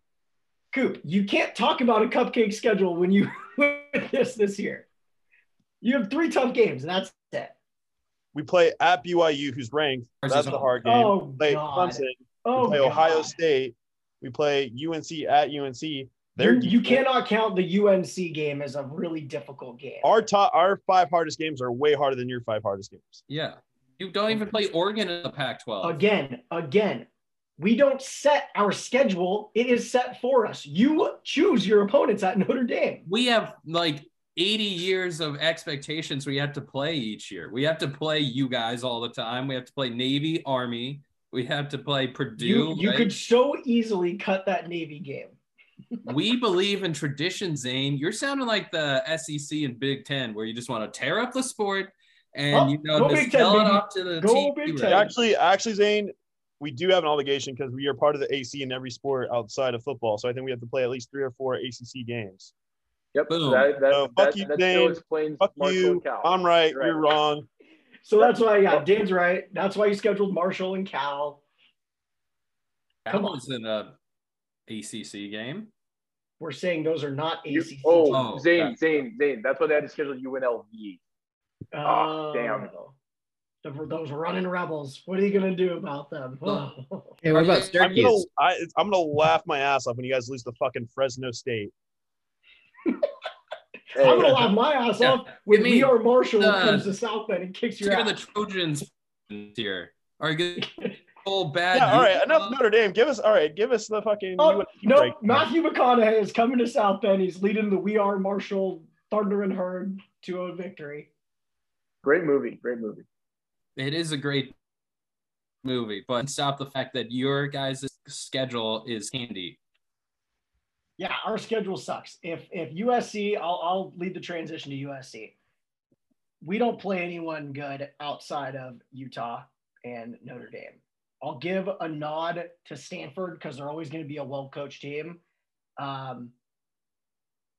Speaker 3: Coop, you can't talk about a cupcake schedule when you with this this year. You have three tough games, and that's it.
Speaker 4: We play at BYU, who's ranked. That's
Speaker 2: is
Speaker 4: the hard game.
Speaker 3: Oh,
Speaker 4: we play
Speaker 3: God.
Speaker 4: Clemson.
Speaker 3: Oh,
Speaker 4: we play Ohio
Speaker 3: God.
Speaker 4: State. We play UNC at UNC. They're
Speaker 3: You, you cannot count the UNC game as a really difficult game.
Speaker 4: Our top, our five hardest games are way harder than your five hardest games.
Speaker 2: Yeah. You don't even play Oregon in the Pac-12.
Speaker 3: Again, again, we don't set our schedule. It is set for us. You choose your opponents at Notre Dame.
Speaker 2: we have like 80 years of expectations we have to play each year. We have to play you guys all the time. We have to play Navy, Army. We have to play Purdue.
Speaker 3: You, you
Speaker 2: right?
Speaker 3: could so easily cut that Navy game.
Speaker 2: we believe in tradition, Zane. You're sounding like the SEC and Big Ten, where you just want to tear up the sport and
Speaker 3: Oh,
Speaker 2: you know
Speaker 3: go
Speaker 2: just
Speaker 3: Big Ten,
Speaker 2: sell it off to the
Speaker 3: Go
Speaker 2: TV
Speaker 3: Big. Ten.
Speaker 4: Actually, actually, Zane, we do have an obligation because we are part of the AC in every sport outside of football. So I think we have to play at least three or four ACC games.
Speaker 6: Yep.
Speaker 2: Boom.
Speaker 6: That, that,
Speaker 4: So, fuck you,
Speaker 6: that
Speaker 4: Dane.
Speaker 6: still explains
Speaker 4: Fuck
Speaker 6: Marshall
Speaker 4: you. I'm right.
Speaker 6: You're
Speaker 4: You're wrong.
Speaker 3: So that's why, yeah, Dan's right. That's why you scheduled Marshall and Cal.
Speaker 2: That
Speaker 3: Come on.
Speaker 2: was in a ACC game.
Speaker 3: We're saying those are not
Speaker 6: You-
Speaker 3: ACC.
Speaker 6: oh,
Speaker 2: Oh,
Speaker 6: Zane. Zane, Zane. That's why they had to schedule UNLV. oh, ah, damn.
Speaker 3: The- Those running rebels. What are you gonna do about them?
Speaker 5: Hey, what about
Speaker 4: I'm gonna,
Speaker 5: Syracuse?
Speaker 4: I, I'm gonna laugh my ass off when you guys lose to fucking Fresno State.
Speaker 6: Hey,
Speaker 3: I'm gonna laugh my ass
Speaker 2: Yeah.
Speaker 3: off when
Speaker 2: Give me
Speaker 3: we are Marshall
Speaker 2: the-
Speaker 3: comes to South Bend and kicks your
Speaker 2: Here are
Speaker 3: ass.
Speaker 2: the Trojans here. Are good old bad.
Speaker 4: Yeah, all right.
Speaker 2: Utah.
Speaker 4: Enough Notre Dame. Give us all right. Give us the fucking.
Speaker 3: Oh no,
Speaker 4: break.
Speaker 3: Matthew McConaughey is coming to South Bend. He's leading the We Are Marshall Thunder and Herd to a victory.
Speaker 6: great movie. Great movie.
Speaker 2: It is a great movie, but stop the fact that your guys' schedule is handy.
Speaker 3: Yeah, our schedule sucks. If if USC, I'll I'll lead the transition to USC. We don't play anyone good outside of Utah and Notre Dame. I'll give a nod to Stanford because they're always going to be a well-coached team. Um,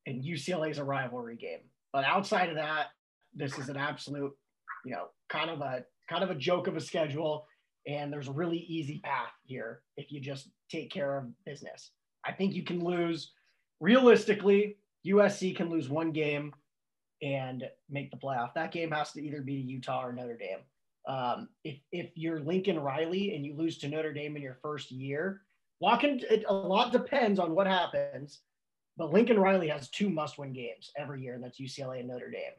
Speaker 3: and UCLA is a rivalry game. But outside of that, this is an absolute, you know, kind of a kind of a joke of a schedule. And there's a really easy path here if you just take care of business. I think you can lose realistically, USC can lose one game and make the playoff. That game has to either be Utah or Notre Dame. Um, if if you're Lincoln Riley and you lose to Notre Dame in your first year, walking it, a lot depends on what happens. But Lincoln Riley has two must-win games every year, and that's UCLA and Notre Dame.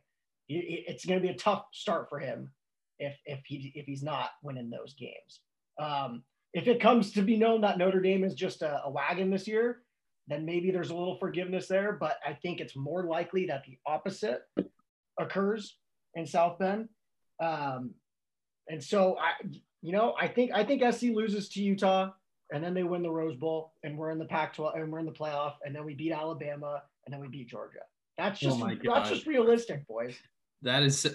Speaker 3: It- it's going to be a tough start for him if if he if he's not winning those games. Um, if it comes to be known that Notre Dame is just a, a wagon this year, then maybe there's a little forgiveness there. But I think it's more likely that the opposite occurs in South Bend. Um, and so I, you know, I think I think SC loses to Utah, and then they win the Rose Bowl, and we're in the Pac-12, and we're in the playoff, and then we beat Alabama, and then we beat Georgia. That's
Speaker 2: Oh
Speaker 3: just
Speaker 2: my
Speaker 3: that's just realistic, boys.
Speaker 2: That is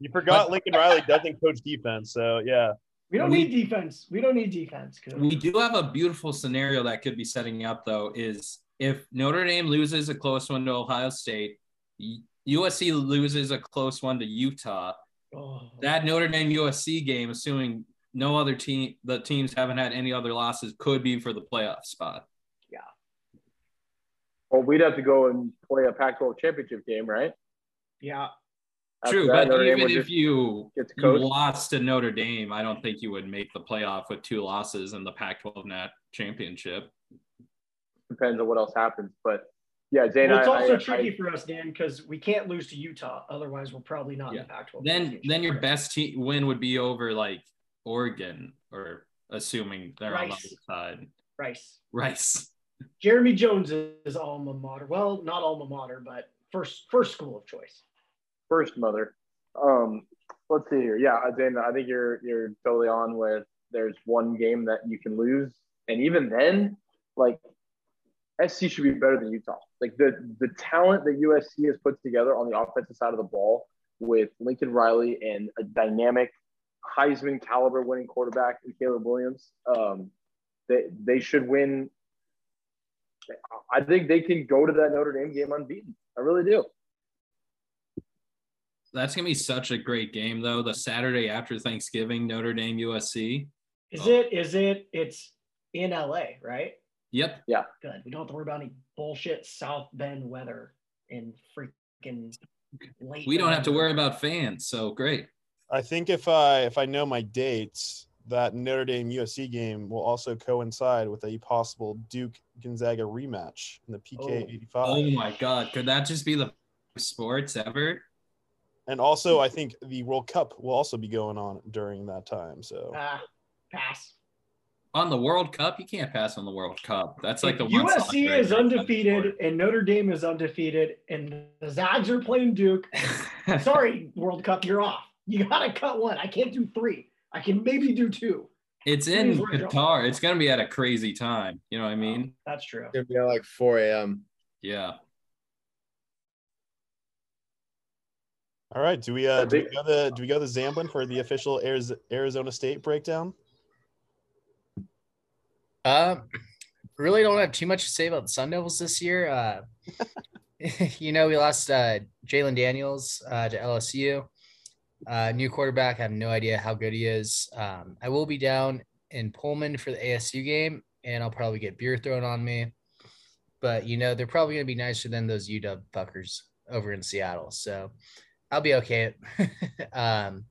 Speaker 4: You forgot Lincoln Riley doesn't coach defense, so yeah.
Speaker 3: We don't
Speaker 2: We-
Speaker 3: need defense. We don't need defense. 'cause-
Speaker 2: we do have a beautiful scenario that could be setting up though is if Notre Dame loses a close one to Ohio State, USC loses a close one to Utah.
Speaker 3: Oh.
Speaker 2: That Notre Dame USC game, assuming no other team, the teams haven't had any other losses, could be for the playoff spot. Yeah.
Speaker 6: Well, we'd have to go and play a Pac-12 championship game, right?
Speaker 3: yeah.
Speaker 6: After
Speaker 2: True,
Speaker 6: that,
Speaker 2: but
Speaker 6: Notre
Speaker 2: even if you,
Speaker 6: get
Speaker 2: you lost to Notre Dame, I don't think you would make the playoff with two losses in the Pac-12 Nat championship.
Speaker 6: Depends on what else happens, but yeah, Zane.
Speaker 3: Well, it's
Speaker 6: I,
Speaker 3: also
Speaker 6: I,
Speaker 3: tricky
Speaker 6: I,
Speaker 3: for us, Dan, because we can't lose to Utah. Otherwise, we're probably not
Speaker 2: Yeah.
Speaker 3: in the Pac-12.
Speaker 2: Then, then your best team win would be over like Oregon, or assuming they're on the other side.
Speaker 3: Rice.
Speaker 2: Rice.
Speaker 3: Jeremy Jones is alma mater. Well, not alma mater, but first first school of choice.
Speaker 6: First mother. Um, let's see here. Yeah, Zane, I think you're you're totally on with. There's one game that you can lose, and even then, like SC should be better than Utah. Like the the talent that USC has put together on the offensive side of the ball with Lincoln Riley and a dynamic Heisman caliber winning quarterback in Caleb Williams. Um, they they should win. I think they can go to that Notre Dame game unbeaten. I really do.
Speaker 2: That's gonna be such a great game, though. The Saturday after Thanksgiving, Notre Dame USC.
Speaker 3: Is
Speaker 2: Oh.
Speaker 3: it? Is it? It's in LA, right?
Speaker 2: Yep. Yeah.
Speaker 3: Good. We don't have to worry about any bullshit South Bend weather in freaking late.
Speaker 2: We don't have to worry about fans, so great.
Speaker 4: I think if I if I know my dates, that Notre Dame USC game will also coincide with a possible Duke Gonzaga rematch in the PK
Speaker 3: Oh.
Speaker 4: 85.
Speaker 2: Oh my God, could that just be the sports ever?
Speaker 4: And also, I think the World Cup will also be going on during that time. So
Speaker 3: Ah, pass.
Speaker 2: On the World Cup, you can't pass on the World Cup. That's like the
Speaker 3: If
Speaker 2: one.
Speaker 3: USC is undefeated and Notre Dame is undefeated, and the Zags are playing Duke. Sorry, World Cup, you're off. You gotta cut one. I can't do three. I can maybe do two.
Speaker 2: It's in
Speaker 3: Please, we're
Speaker 2: Qatar. It's gonna be at a crazy time. You know what I mean?
Speaker 3: That's true.
Speaker 1: It's gonna be at like 4 a.m.
Speaker 2: Yeah.
Speaker 4: All right, do we uh do we go the do we go the Zamblin for the official Ariz- Arizona State breakdown?
Speaker 5: Uh, really don't have too much to say about the Sun Devils this year. Uh, you know, we lost uh, Jayden Daniels uh, to LSU. Uh, new quarterback. I have no idea how good he is. Um, I will be down in Pullman for the ASU game, and I'll probably get beer thrown on me. But you know, they're probably going to be nicer than those UW fuckers over in Seattle. So I'll be okay. um,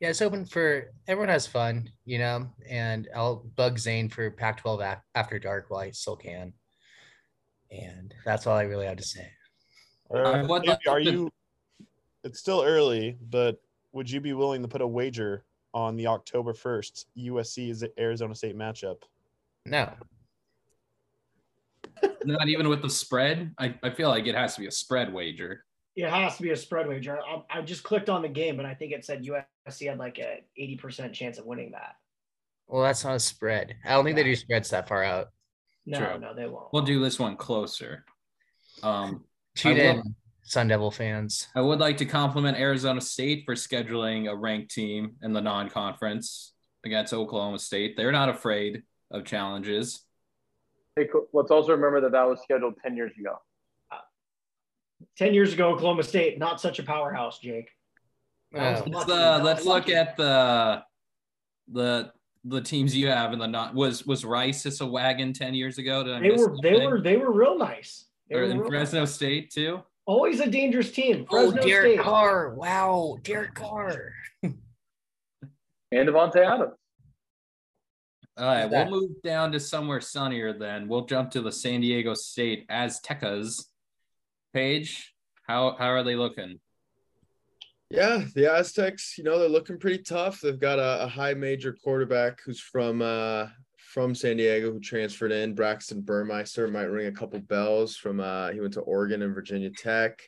Speaker 5: yeah, it's open for everyone has fun, you know, and I'll bug Zane for Pac 12 after dark while I still can. And that's all I really have to say.
Speaker 4: All
Speaker 2: I
Speaker 4: right,
Speaker 2: would
Speaker 4: Davey,
Speaker 2: like
Speaker 4: are you? It's still early, but would you be willing to put a wager on the October first USC is Arizona State matchup?
Speaker 5: No,
Speaker 2: Not even with the spread. I, I feel like it has to be a spread wager.
Speaker 3: It has to be a spread wager. I, I just clicked on the game, but I think it said USC had like a 80% chance of winning that.
Speaker 5: well, that's not a spread. I don't think they do spreads that far out.
Speaker 3: No,
Speaker 2: True.
Speaker 3: no, they won't.
Speaker 2: We'll do this one closer. Um,
Speaker 5: Tune in, Sun Devil fans.
Speaker 2: I would like to compliment Arizona State for scheduling a ranked team in the non-conference against Oklahoma State. They're not afraid of challenges.
Speaker 6: Hey, let's also remember that that was scheduled 10 years ago.
Speaker 3: 10 years ago, Oklahoma State, not such a powerhouse, Jake.
Speaker 5: Uh,
Speaker 2: Let's, uh, let's look at the the the teams you have in the not was was Rice just a wagon ten years ago? Did I
Speaker 3: They
Speaker 2: miss
Speaker 3: were they
Speaker 2: something?
Speaker 3: were they were real nice. They
Speaker 2: or
Speaker 3: were
Speaker 2: in
Speaker 3: real
Speaker 2: Fresno
Speaker 3: nice.
Speaker 2: State too.
Speaker 3: Always a dangerous team.
Speaker 5: Oh,
Speaker 3: Fresno
Speaker 5: Derek
Speaker 3: State.
Speaker 5: Carr. Wow. Derek Carr.
Speaker 6: And Davante Adams.
Speaker 2: All right, we'll move down to somewhere sunnier then. We'll jump to the San Diego State Aztecas. Paige, how how are they looking?
Speaker 1: Yeah, the Aztecs, you know, they're looking pretty tough. They've got a, a high major quarterback who's from uh from San Diego who transferred in. Braxton Burmeister might ring a couple bells from uh he went to Oregon and Virginia Tech.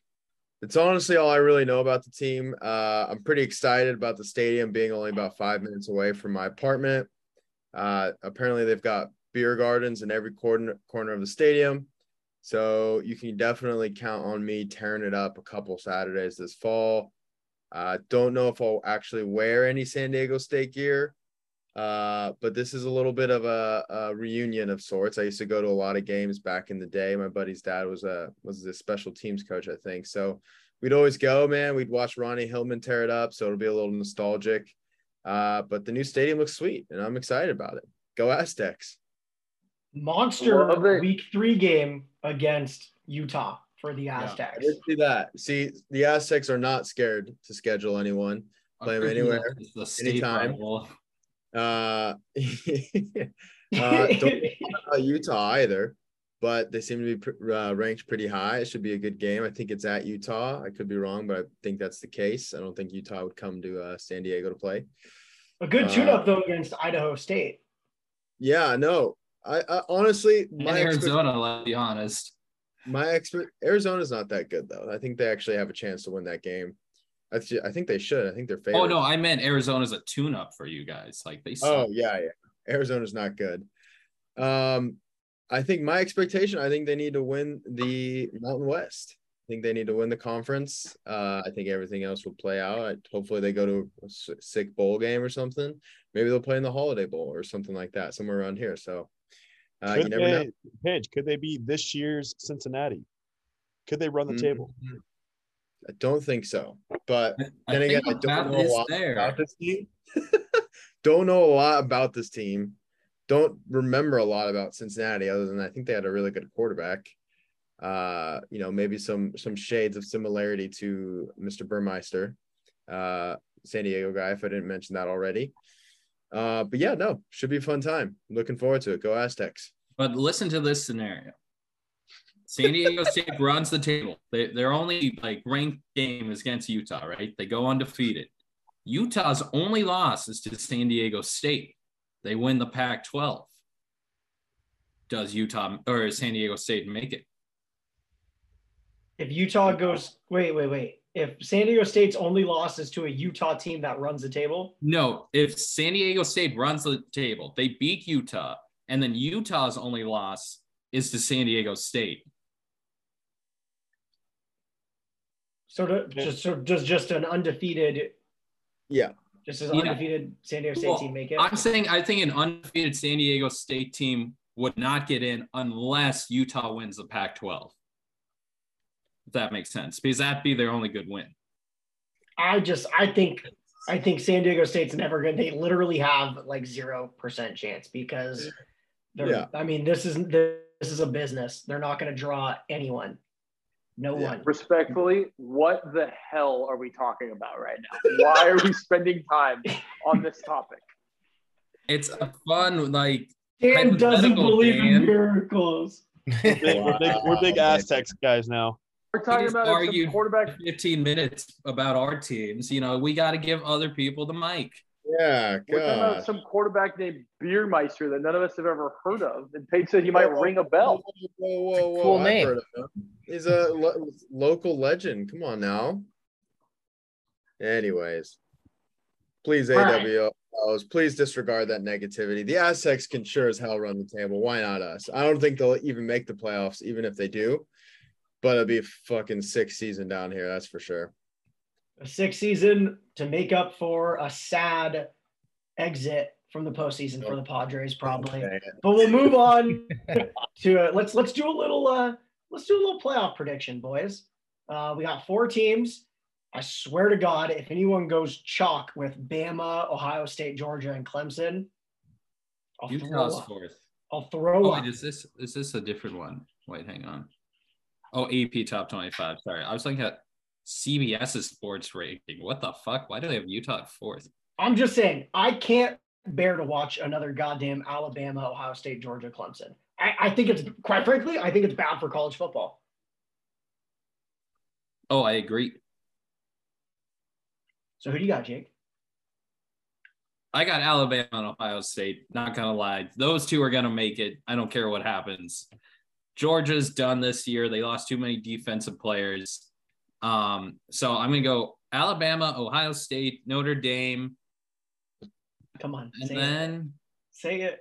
Speaker 1: It's honestly all I really know about the team. Uh, I'm pretty excited about the stadium being only about five minutes away from my apartment. Uh, apparently, they've got beer gardens in every corner corner of the stadium, so you can definitely count on me tearing it up a couple Saturdays this fall. Uh, don't know if I'll actually wear any San Diego State gear, uh, but this is a little bit of a, a, reunion of sorts. I used to go to a lot of games back in the day. My buddy's dad was a was the special teams coach, I think. So we'd always go, man. We'd watch Ronnie Hillman tear it up, so it'll be a little nostalgic. Uh, but the new stadium looks sweet, and I'm excited about it. Go Aztecs!
Speaker 3: Monster week three game against Utah for the Aztecs.
Speaker 1: Yeah, see that. See, the Aztecs are not scared to schedule anyone, play them anywhere, anytime. Uh, uh, don't uh, Utah either, but they seem to be uh, ranked pretty high. It should be a good game. I think it's at Utah. I could be wrong, but I think that's the case. I don't think Utah would come to uh, San Diego to play.
Speaker 3: A good tune-up uh, though against Idaho State.
Speaker 1: Yeah, no. I, I honestly,
Speaker 2: my Arizona. Expert, let's be honest.
Speaker 1: My expert Arizona's not that good though. I think they actually have a chance to win that game. I think they should. I think they're
Speaker 2: favored. Oh no, I meant Arizona's a tune-up for you guys. Like they.
Speaker 1: Suck. Oh yeah, yeah. Arizona's not good. Um, I think my expectation. I think they need to win the Mountain West. I think they need to win the conference. Uh, I think everything else will play out. I, hopefully, they go to a sick bowl game or something. Maybe they'll play in the Holiday Bowl or something like that, somewhere around here. So,
Speaker 4: uh, you never they, know. Paige, could they be this year's Cincinnati? Could they run the mm-hmm. table?
Speaker 1: I don't think so. But then I again, I don't know a lot there. about this team. don't know a lot about this team. Don't remember a lot about Cincinnati other than I think they had a really good quarterback. Uh, you know, maybe some some shades of similarity to Mr. Burmeister, uh, San Diego guy, if I didn't mention that already. Uh, but yeah, no, should be a fun time. Looking forward to it. Go Aztecs.
Speaker 2: But listen to this scenario. San Diego State runs the table. They, their only like ranked game is against Utah, right? They go undefeated. Utah's only loss is to San Diego State. They win the Pac 12. Does Utah or San Diego State make it?
Speaker 3: If Utah goes, wait, wait, wait. If San Diego State's only loss is to a Utah team that runs the table?
Speaker 2: No, if San Diego State runs the table, they beat Utah, and then Utah's only loss is to San Diego State.
Speaker 3: sort of just sort of does just an undefeated
Speaker 1: yeah
Speaker 3: just as yeah. undefeated San Diego State well, team make it.
Speaker 2: I'm saying I think an undefeated San Diego State team would not get in unless Utah wins the Pac-12. If that makes sense, because that'd be their only good win.
Speaker 3: I just I think I think San Diego State's never good. They literally have like zero percent chance because they're. Yeah. I mean, this is this is a business. They're not going to draw anyone. No yeah. one.
Speaker 6: Respectfully, what the hell are we talking about right now? Why are we spending time on this topic?
Speaker 2: It's a fun, like.
Speaker 3: Dan doesn't believe Dan. in miracles.
Speaker 4: We're big, we're big, we're big Aztecs guys now.
Speaker 6: We're talking about
Speaker 2: argued quarterback. 15 minutes about our teams. You know, we got to give other people the mic.
Speaker 1: Yeah,
Speaker 6: We're talking about some quarterback named Burmeister that none of us have ever heard of. And Paige said he might whoa, ring a bell.
Speaker 1: Whoa, whoa, whoa, Cool name. He's a lo- local legend. Come on now. Anyways, please AWOs, right. please disregard that negativity. The Aztecs can sure as hell run the table. Why not us? I don't think they'll even make the playoffs, even if they do. But it'll be a fucking six season down here, that's for sure
Speaker 3: a sixth season to make up for a sad exit from the postseason for the Padres, probably. But we'll move on to uh, let's let's do a little uh, let's do a little playoff prediction, boys. Uh, we got four teams. I swear to God, if anyone goes chalk with Bama, Ohio State, Georgia, and Clemson,
Speaker 2: I'll Utah's throw fourth.
Speaker 3: I'll throw.
Speaker 2: Oh, wait, is this is this a different one? Wait, hang on. Oh, AP top twenty-five. Sorry, I was looking at CBS's sports ranking. What the fuck? Why do they have Utah at fourth?
Speaker 3: I'm just saying, I can't bear to watch another goddamn Alabama, Ohio State, Georgia, Clemson. I, I think it's quite frankly, I think it's bad for college football.
Speaker 2: Oh, I agree.
Speaker 3: So who do you got, Jake?
Speaker 2: I got Alabama and Ohio State. Not gonna lie, those two are gonna make it. I don't care what happens. Georgia's done this year. They lost too many defensive players. Um, so I'm gonna go Alabama, Ohio State, Notre Dame,
Speaker 3: Come on.
Speaker 2: and
Speaker 3: say it. Say it.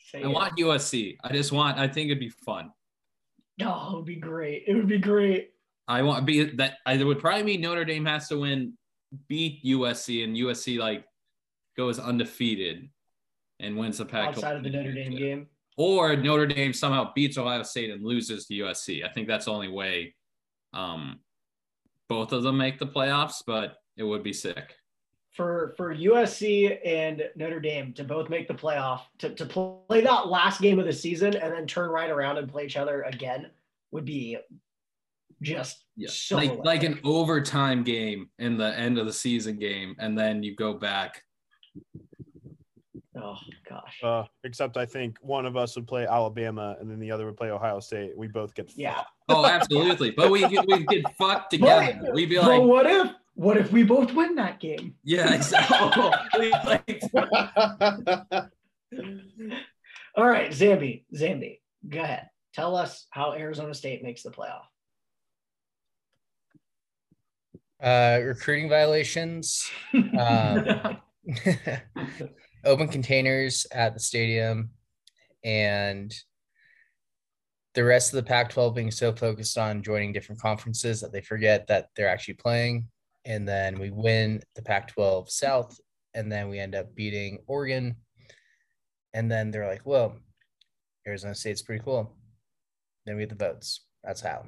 Speaker 3: Say
Speaker 2: I
Speaker 3: it.
Speaker 2: want USC. I just want. I think it'd be fun.
Speaker 3: Oh, it would be great. It would be great.
Speaker 2: I want be that. I would probably mean Notre Dame has to win, beat USC, and USC like goes undefeated and wins the Pac.
Speaker 3: Outside of the Notre Dame game.
Speaker 2: Or Notre Dame somehow beats Ohio State and loses to USC. I think that's the only way um, both of them make the playoffs, but it would be sick.
Speaker 3: for for USC and Notre Dame to both make the playoff to, to play that last game of the season and then turn right around and play each other again would be just
Speaker 2: Yeah,
Speaker 3: so
Speaker 2: like like an overtime game in the end of the season game, and then you go back.
Speaker 3: Oh gosh
Speaker 4: Uh, except I think one of us would play Alabama and then the other would play Ohio State. We both get
Speaker 3: yeah
Speaker 2: Oh, absolutely. but we could- we get fucked together.
Speaker 3: But-
Speaker 2: We'd be
Speaker 3: but
Speaker 2: like,
Speaker 3: what if what if we both win that game
Speaker 2: yeah, exactly.
Speaker 3: All right Zambi Zambi go ahead tell us how Arizona State makes the playoff
Speaker 5: Uh, recruiting violations, um, open containers at the stadium, and the rest of the Pac 12 being so focused on joining different conferences that they forget that they're actually playing. And then we win the Pac 12 South, and then we end up beating Oregon. And then they're like, well, Arizona State's pretty cool. Then we get the votes. That's how.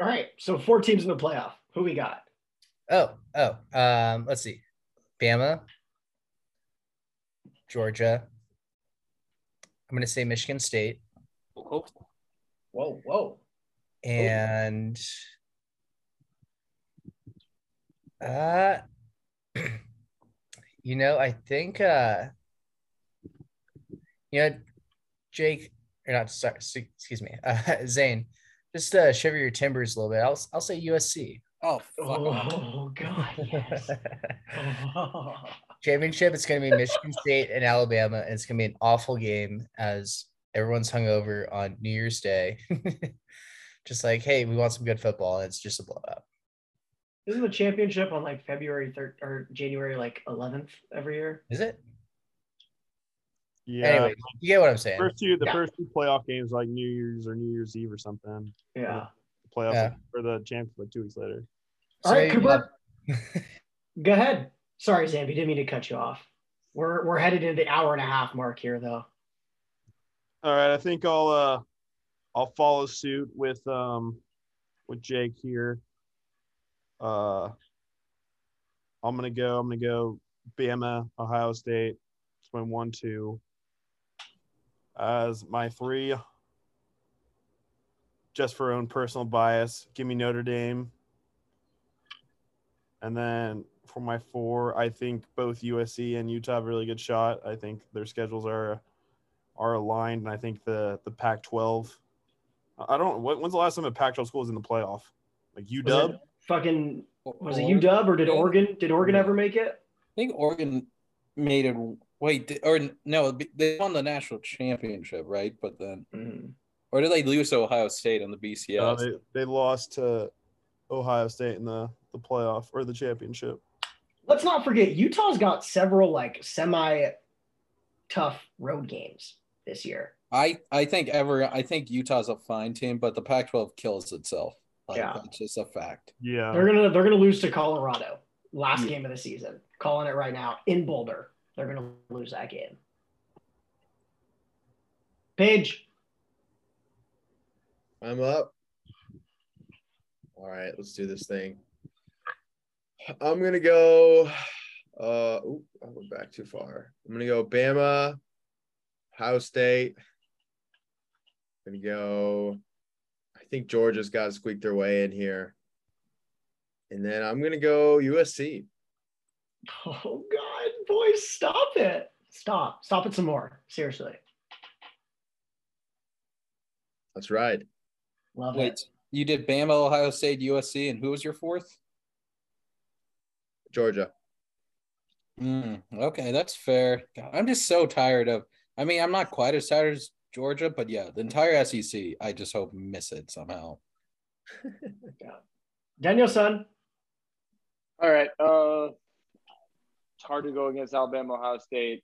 Speaker 3: all right so four teams in the playoff who we got
Speaker 5: Oh, oh, um, let's see. Bama, Georgia. I'm gonna say Michigan State
Speaker 3: whoa whoa
Speaker 5: and uh you know, I think uh you know, Jake or not sorry, excuse me, uh Zane, just uh shiver your timbers a little bit. I'll I'll say USC.
Speaker 2: oh, fuck
Speaker 3: oh god yes Oh.
Speaker 5: championship it's going to be michigan state and alabama and it's going to be an awful game as everyone's hungover on new year's day just like hey we want some good football and it's just a blowout
Speaker 3: Isn't the championship on like February 3rd or January like 11th every year?
Speaker 5: is it
Speaker 4: Yeah.
Speaker 5: anyway you get what i'm saying
Speaker 4: First two, the
Speaker 3: Yeah.
Speaker 4: first two playoff games like New Year's or New Year's Eve or something.
Speaker 3: Yeah.
Speaker 4: The playoffs
Speaker 5: Yeah.
Speaker 4: for the championship like two weeks later.
Speaker 3: All right,
Speaker 5: So,
Speaker 3: Cooper, go ahead. Sorry, Zambi, didn't mean to cut you off. We're we're headed into the hour and a half mark here, though.
Speaker 4: All right, I think I'll uh I'll follow suit with um with Jake here. Uh I'm gonna go, I'm gonna go Bama, Ohio State. My one two. As my three, just for own personal bias, give me Notre Dame. And then for my four, I think both USC and Utah have a really good shot. I think their schedules are are aligned, and I think the the Pac-12. I don't. When, when's the last time a Pac-12 school was in the playoff? Like
Speaker 3: Was
Speaker 4: UW.
Speaker 3: it fucking was it
Speaker 8: Oregon?
Speaker 3: UW or did Oregon did Oregon ever make it?
Speaker 8: I think Oregon made it. Wait, di- or no, they won the national championship, right? But then,
Speaker 3: Mm.
Speaker 8: or did they lose to Ohio State on the BCS?
Speaker 4: Uh, they they lost to Ohio State in the the playoff or the championship.
Speaker 3: Let's not forget Utah's got several like semi tough road games this year.
Speaker 8: I I think ever I think Utah's a fine team, but the Pac-12 kills itself. Like,
Speaker 3: Yeah.
Speaker 8: that's just a fact.
Speaker 4: Yeah.
Speaker 3: They're gonna they're gonna lose to Colorado last
Speaker 8: Yeah.
Speaker 3: game of the season. Calling it right now in Boulder. They're gonna lose that game. Paige,
Speaker 1: I'm up. All right, let's do this thing. I'm gonna go. Uh, ooh, I went back too far. I'm gonna go Bama, Ohio State. gonna go. I think Georgia's got to squeak their way in here, and then I'm gonna go USC.
Speaker 3: oh god, boys, stop it. Stop. Stop it some more. Seriously.
Speaker 1: That's right.
Speaker 3: Love
Speaker 8: Wait,
Speaker 3: it.
Speaker 8: you did Bama, Ohio State, USC, and who was your fourth?
Speaker 1: Georgia.
Speaker 8: Mm, okay, that's fair. God, I'm just so tired of. I mean, I'm not quite as tired as Georgia, but yeah, the entire SEC. I just hope miss it somehow.
Speaker 3: Daniel son.
Speaker 6: All right. Uh, it's hard to go against Alabama, Ohio State.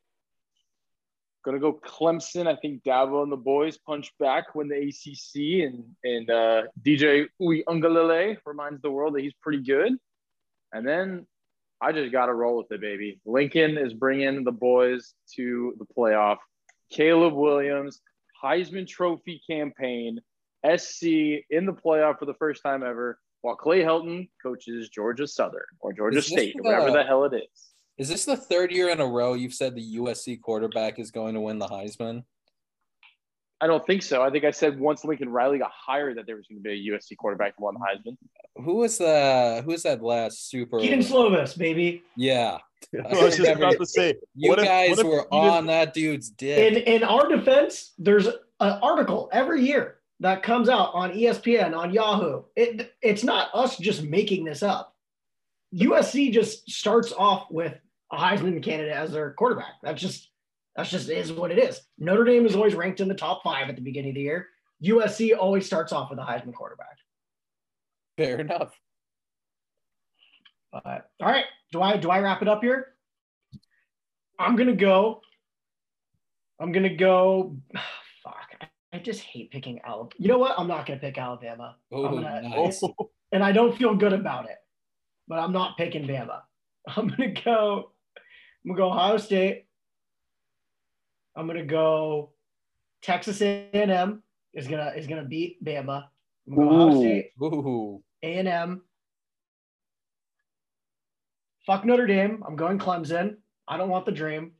Speaker 6: Gonna go Clemson. I think Dabo and the boys punch back when the ACC and and uh, DJ Uiagalelei reminds the world that he's pretty good. And then I just got to roll with it, baby. Lincoln is bringing the boys to the playoff. Caleb Williams, Heisman Trophy campaign, SC in the playoff for the first time ever, while Clay Helton coaches Georgia Southern or Georgia State,
Speaker 8: the-
Speaker 6: whatever uh, the hell it is.
Speaker 8: Is this the third year in a row you've said the USC quarterback is going to win the Heisman?
Speaker 6: I don't think so. I think I said once Lincoln Riley got hired that there was going to be a USC quarterback who won the Heisman.
Speaker 8: Who was the who was that last super?
Speaker 3: Kedon Slovis, baby.
Speaker 8: Yeah,
Speaker 4: I was just about to say,
Speaker 8: you
Speaker 4: what if-
Speaker 8: guys
Speaker 4: what
Speaker 8: were
Speaker 4: you
Speaker 8: on that dude's dick.
Speaker 3: in in our defense, there's an article every year that comes out on ESPN on Yahoo. It it's not us just making this up. USC just starts off with a Heisman candidate as their quarterback. That's just that's just is what it is. Notre Dame is always ranked in the top five at the beginning of the year. USC always starts off with a Heisman quarterback.
Speaker 8: Fair enough.
Speaker 3: But all right, do I do I wrap it up here? I'm gonna go. I'm gonna go. Fuck, I just hate picking Alabama. You know what? I'm not gonna pick Alabama,
Speaker 8: Oh,
Speaker 3: I'm gonna-
Speaker 8: nice.
Speaker 3: and I don't feel good about it. But I'm not picking Bama. I'm gonna go. I'm gonna go Ohio State. I'm gonna go. Texas A&M is gonna is gonna beat Bama. I'm gonna go Ohio State.
Speaker 8: Ooh,
Speaker 3: A&M. Fuck Notre Dame. I'm going Clemson. I don't want the dream.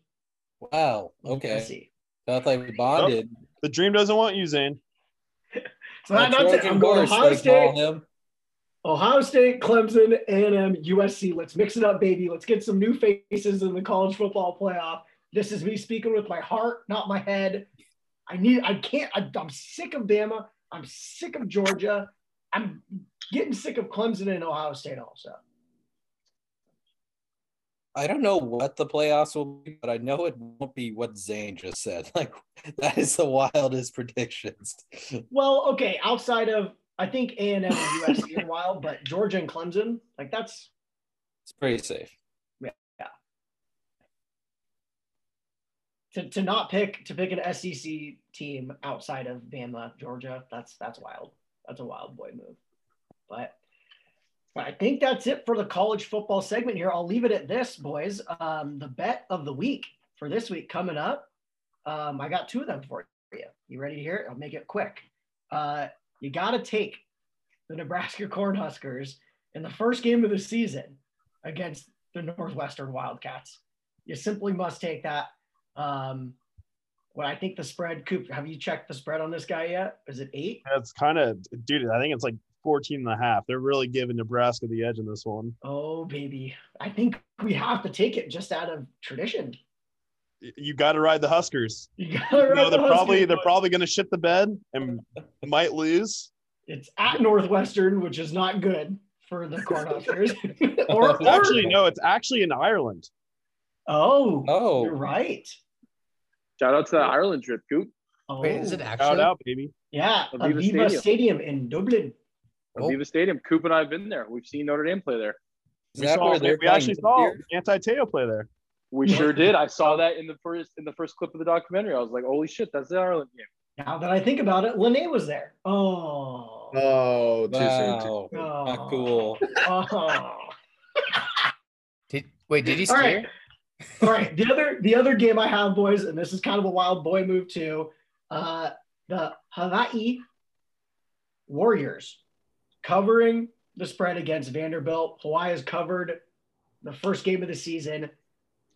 Speaker 8: wow. Okay,
Speaker 3: USC.
Speaker 8: that's like we bonded.
Speaker 4: The dream doesn't want you, Zane.
Speaker 3: So that,
Speaker 8: A
Speaker 3: that's it. I'm going Ohio State,
Speaker 8: call him.
Speaker 3: Ohio State, Clemson, A&M, USC. Let's mix it up, baby. Let's get some new faces in the college football playoff. This is me speaking with my heart, not my head. I need. I can't. I, I'm sick of Bama. I'm sick of Georgia. I'm getting sick of Clemson and Ohio State also.
Speaker 8: I don't know what the playoffs will be, but I know it won't be what Zane just said. Like that is the wildest predictions.
Speaker 3: Well, okay, outside of I think A and USC in a while, but Georgia and Clemson, like that's
Speaker 8: It's pretty safe.
Speaker 3: To, to not pick to pick an SEC team outside of Bama, Georgia. That's that's wild. That's a wild boy move. But but I think that's it for the college football segment here. I'll leave it at this, boys. Um, the bet of the week for this week coming up. Um, I got two of them for you. You ready to hear it? I'll make it quick. Uh, you got to take the Nebraska Cornhuskers in the first game of the season against the Northwestern Wildcats. You simply must take that. Um, what I think the spread, Coop, have you checked the spread on this guy yet? Is it eight?
Speaker 4: That's kind of, dude. I think it's like 14 and a half. They're really giving Nebraska the edge in this one.
Speaker 3: Oh, baby. I think we have to take it just out of tradition.
Speaker 4: You got to ride the Huskers.
Speaker 3: You gotta
Speaker 4: You
Speaker 3: ride
Speaker 4: know,
Speaker 3: the
Speaker 4: they're probably
Speaker 3: Huskers,
Speaker 4: they're probably going to shit the bed and might lose.
Speaker 3: It's at Northwestern, which is not good for the Cornhuskers. or, or
Speaker 4: Actually, no, it's actually in Ireland.
Speaker 3: Oh,
Speaker 8: Oh.
Speaker 3: you're right.
Speaker 6: Shout out to the Ireland trip, Coop.
Speaker 3: Oh,
Speaker 5: Wait, is it actually?
Speaker 4: Shout
Speaker 5: actually?
Speaker 4: out, baby.
Speaker 3: Yeah,
Speaker 6: Aviva
Speaker 3: Aviva
Speaker 6: Stadium.
Speaker 3: Stadium. in Dublin.
Speaker 5: Oh.
Speaker 6: Aviva Stadium. Coop and I have been there. We've seen Notre Dame play there.
Speaker 4: We, saw,
Speaker 8: where
Speaker 4: we actually
Speaker 8: playing
Speaker 4: saw
Speaker 8: this?
Speaker 4: Manti Te'o play there.
Speaker 6: We sure did. I saw that in the first in the first clip of the documentary. I was like, "Holy shit, that's the Ireland game."
Speaker 3: Now that I think about it, Lennay was there. Oh.
Speaker 1: Oh, too soon. Too
Speaker 8: Wow,
Speaker 3: Oh.
Speaker 8: not cool.
Speaker 3: Oh.
Speaker 5: Did, wait, did he
Speaker 3: All
Speaker 5: steer?
Speaker 3: right. All right. The other the other game I have, boys, and this is kind of a wild boy move too. Uh, the Hawaii Warriors covering the spread against Vanderbilt. Hawaii has covered the first game of the season,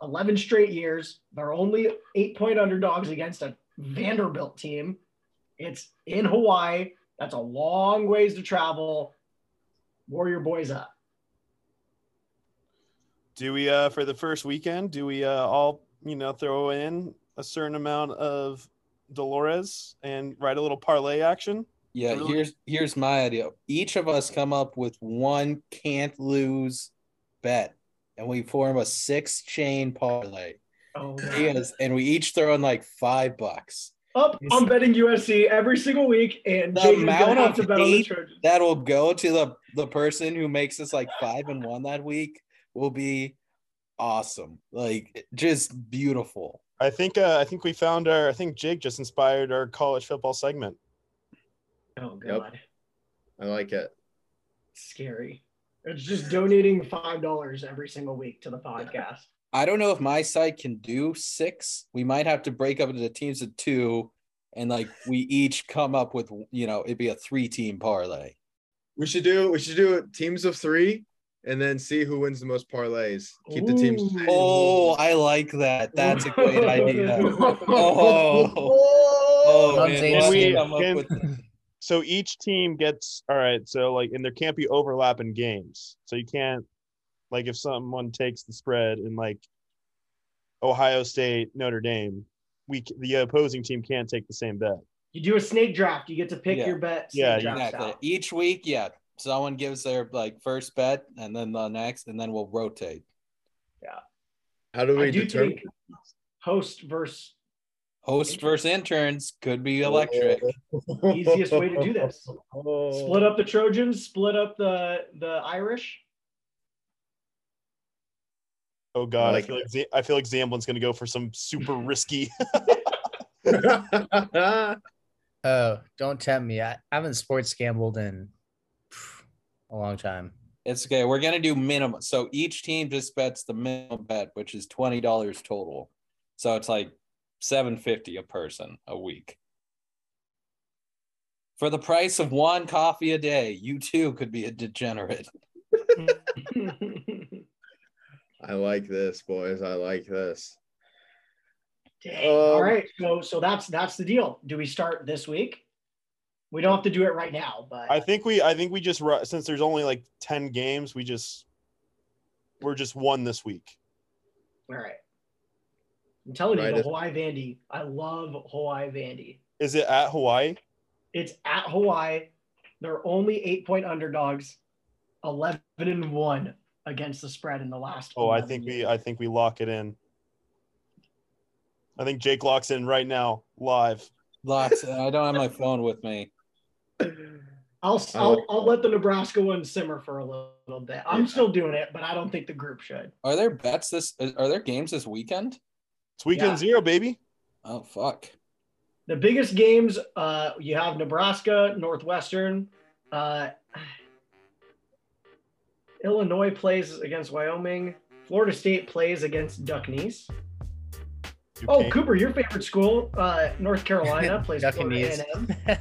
Speaker 3: 11 straight years. They're only eight point underdogs against a Vanderbilt team. It's in Hawaii. That's a long ways to travel. Warrior boys up.
Speaker 4: Do we uh for the first weekend? Do we uh all you know throw in a certain amount of Dolores and write a little parlay action?
Speaker 8: Yeah,
Speaker 4: Really?
Speaker 8: here's here's my idea. Each of us come up with one can't lose bet.
Speaker 2: and we form a six chain parlay.
Speaker 3: Oh,
Speaker 2: He is, and we each throw in like five bucks.
Speaker 3: Up, I'm betting USC every single week, and
Speaker 2: The
Speaker 3: Jake
Speaker 2: amount of
Speaker 3: to bet on the Trojans.
Speaker 2: That will go to the the person who makes us like five and one that week. Will be awesome. Like just beautiful.
Speaker 4: I think uh, I think we found our I think Jake just inspired our college football segment.
Speaker 3: Oh
Speaker 1: Yep.
Speaker 3: God,
Speaker 1: I like it.
Speaker 3: scary. It's just donating five dollars every single week to the podcast.
Speaker 2: I don't know if my side can do six. We might have to break up into teams of two, and like we each come up with you know it'd be a three team parlay.
Speaker 1: We should do we should do teams of three and then see who wins the most parlays. Keep the teams. Safe.
Speaker 2: Oh, I like that. That's a great idea. Oh, oh
Speaker 5: Come oh,
Speaker 2: man,
Speaker 5: Zane.
Speaker 2: we'll have to
Speaker 4: We
Speaker 2: come up
Speaker 4: can- So each team gets all right. So like, and there can't be overlap in games. So you can't like if someone takes the spread in like Ohio State Notre Dame, we the opposing team can't take the same bet.
Speaker 3: You do a snake draft. You get to pick
Speaker 2: Yeah.
Speaker 3: your bet. Snake
Speaker 4: Yeah,
Speaker 2: exactly.
Speaker 3: style.
Speaker 2: Each week, yeah, someone gives their like first bet, and then the next, and then we'll rotate.
Speaker 1: Yeah how do
Speaker 3: I
Speaker 1: we
Speaker 3: do
Speaker 1: determine?
Speaker 3: host versus
Speaker 2: Host versus interns could be oh. electric.
Speaker 3: easiest way to do this.
Speaker 1: Oh.
Speaker 3: Split up the Trojans. Split up the the Irish.
Speaker 4: Oh God, I,
Speaker 1: like
Speaker 4: feel like Z- I feel like Zamblin's gonna go for some super risky.
Speaker 5: Oh, don't tempt me. I, I haven't sports gambled in a long time.
Speaker 2: It's okay. We're gonna do minimum. So each team just bets the minimum bet, which is twenty dollars total. So it's like seven fifty a person a week. For the price of one coffee a day, you too could be a degenerate.
Speaker 1: I like this, boys. I like this.
Speaker 3: Dang.
Speaker 1: Um,
Speaker 3: right. So so that's that's the deal. Do we start this week? We don't have to do it right now, but
Speaker 4: I think we I think we just since there's only like ten games, we just we're just one this week.
Speaker 3: all right. I'm telling
Speaker 1: Right,
Speaker 3: you, the Hawaii Vandy. I love Hawaii Vandy.
Speaker 4: Is it at Hawaii?
Speaker 3: It's at Hawaii. They're only eight point underdogs, eleven and one against the spread in the last.
Speaker 4: Oh, I
Speaker 3: 11
Speaker 4: think we. I think we lock it in. I think Jake locks in right now, live.
Speaker 2: Lots. I don't have my phone with me.
Speaker 3: I'll,
Speaker 1: I
Speaker 3: I'll, I'll let the Nebraska one simmer for a little, little bit. I'm still doing it, but I don't think the group should.
Speaker 2: Are there bets this? Are there games this weekend?
Speaker 4: It's weekend
Speaker 3: Yeah.
Speaker 4: zero, baby.
Speaker 2: Oh fuck.
Speaker 3: The biggest games, uh, you have Nebraska, Northwestern, uh, Illinois plays against Wyoming, Florida State plays against Duck Duckneese. Oh, Cooper, your favorite school, uh, North Carolina plays
Speaker 5: Duck
Speaker 3: Florida
Speaker 5: knees.
Speaker 3: A&M.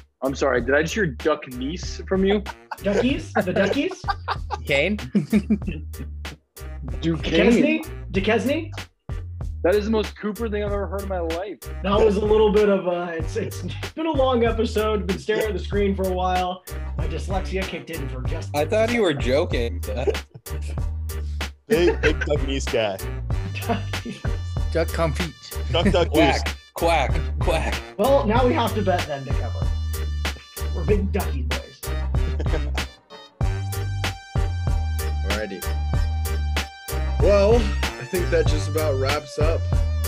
Speaker 6: I'm sorry. Did I just hear duck niece from you?
Speaker 3: Duckies, the Duckies,
Speaker 5: Kane?
Speaker 6: Duquesne.
Speaker 3: Duquesne, Duquesne.
Speaker 6: That is the most Cooper thing I've ever heard in my life.
Speaker 3: That was a little bit of a. It's it's been a long episode. Been staring at the screen for a while. My dyslexia kicked in for just.
Speaker 2: I thought you were joking.
Speaker 4: Big big Duck East guy.
Speaker 5: Duck confit.
Speaker 4: Duck Duck
Speaker 2: quack, quack, quack.
Speaker 3: well, now we have to bet then to cover. We're big ducky boys.
Speaker 1: Alrighty. Well, I think that just about wraps up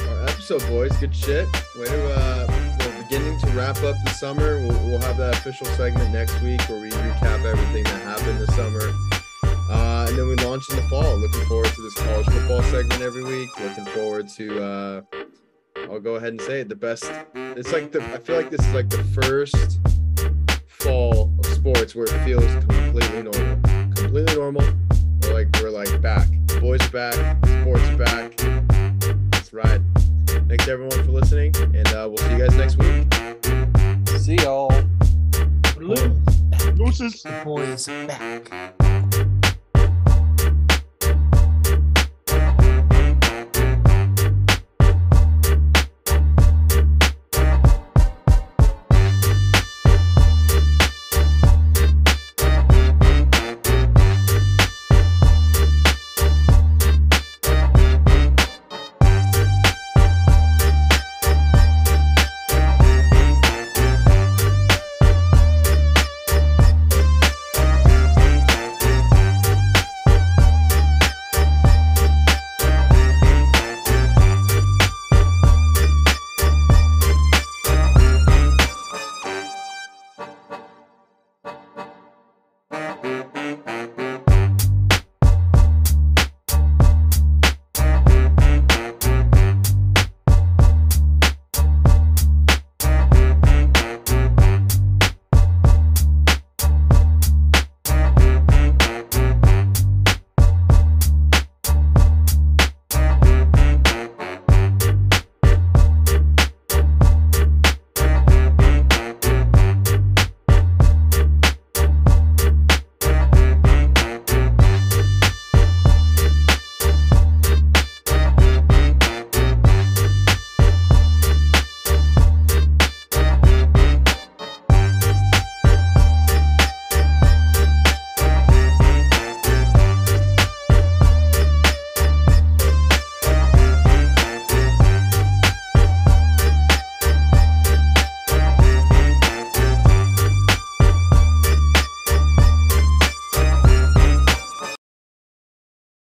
Speaker 1: our episode, boys. Good shit. Uh, we're beginning to wrap up the summer. We'll, we'll have that official segment next week where we recap everything that happened this summer. Uh, and then we launch in the fall. Looking forward to this college football segment every week. Looking forward to, uh, I'll go ahead and say it, the best. It's like the, I feel like this is like the first fall of sports where it feels completely normal. Completely normal. We're like we're like back. The boys are back. Sports are back. That's right. Thanks everyone for listening, and uh, we'll see you guys next week.
Speaker 2: See y'all.
Speaker 3: Blue.
Speaker 4: Gooses.
Speaker 5: The boys back.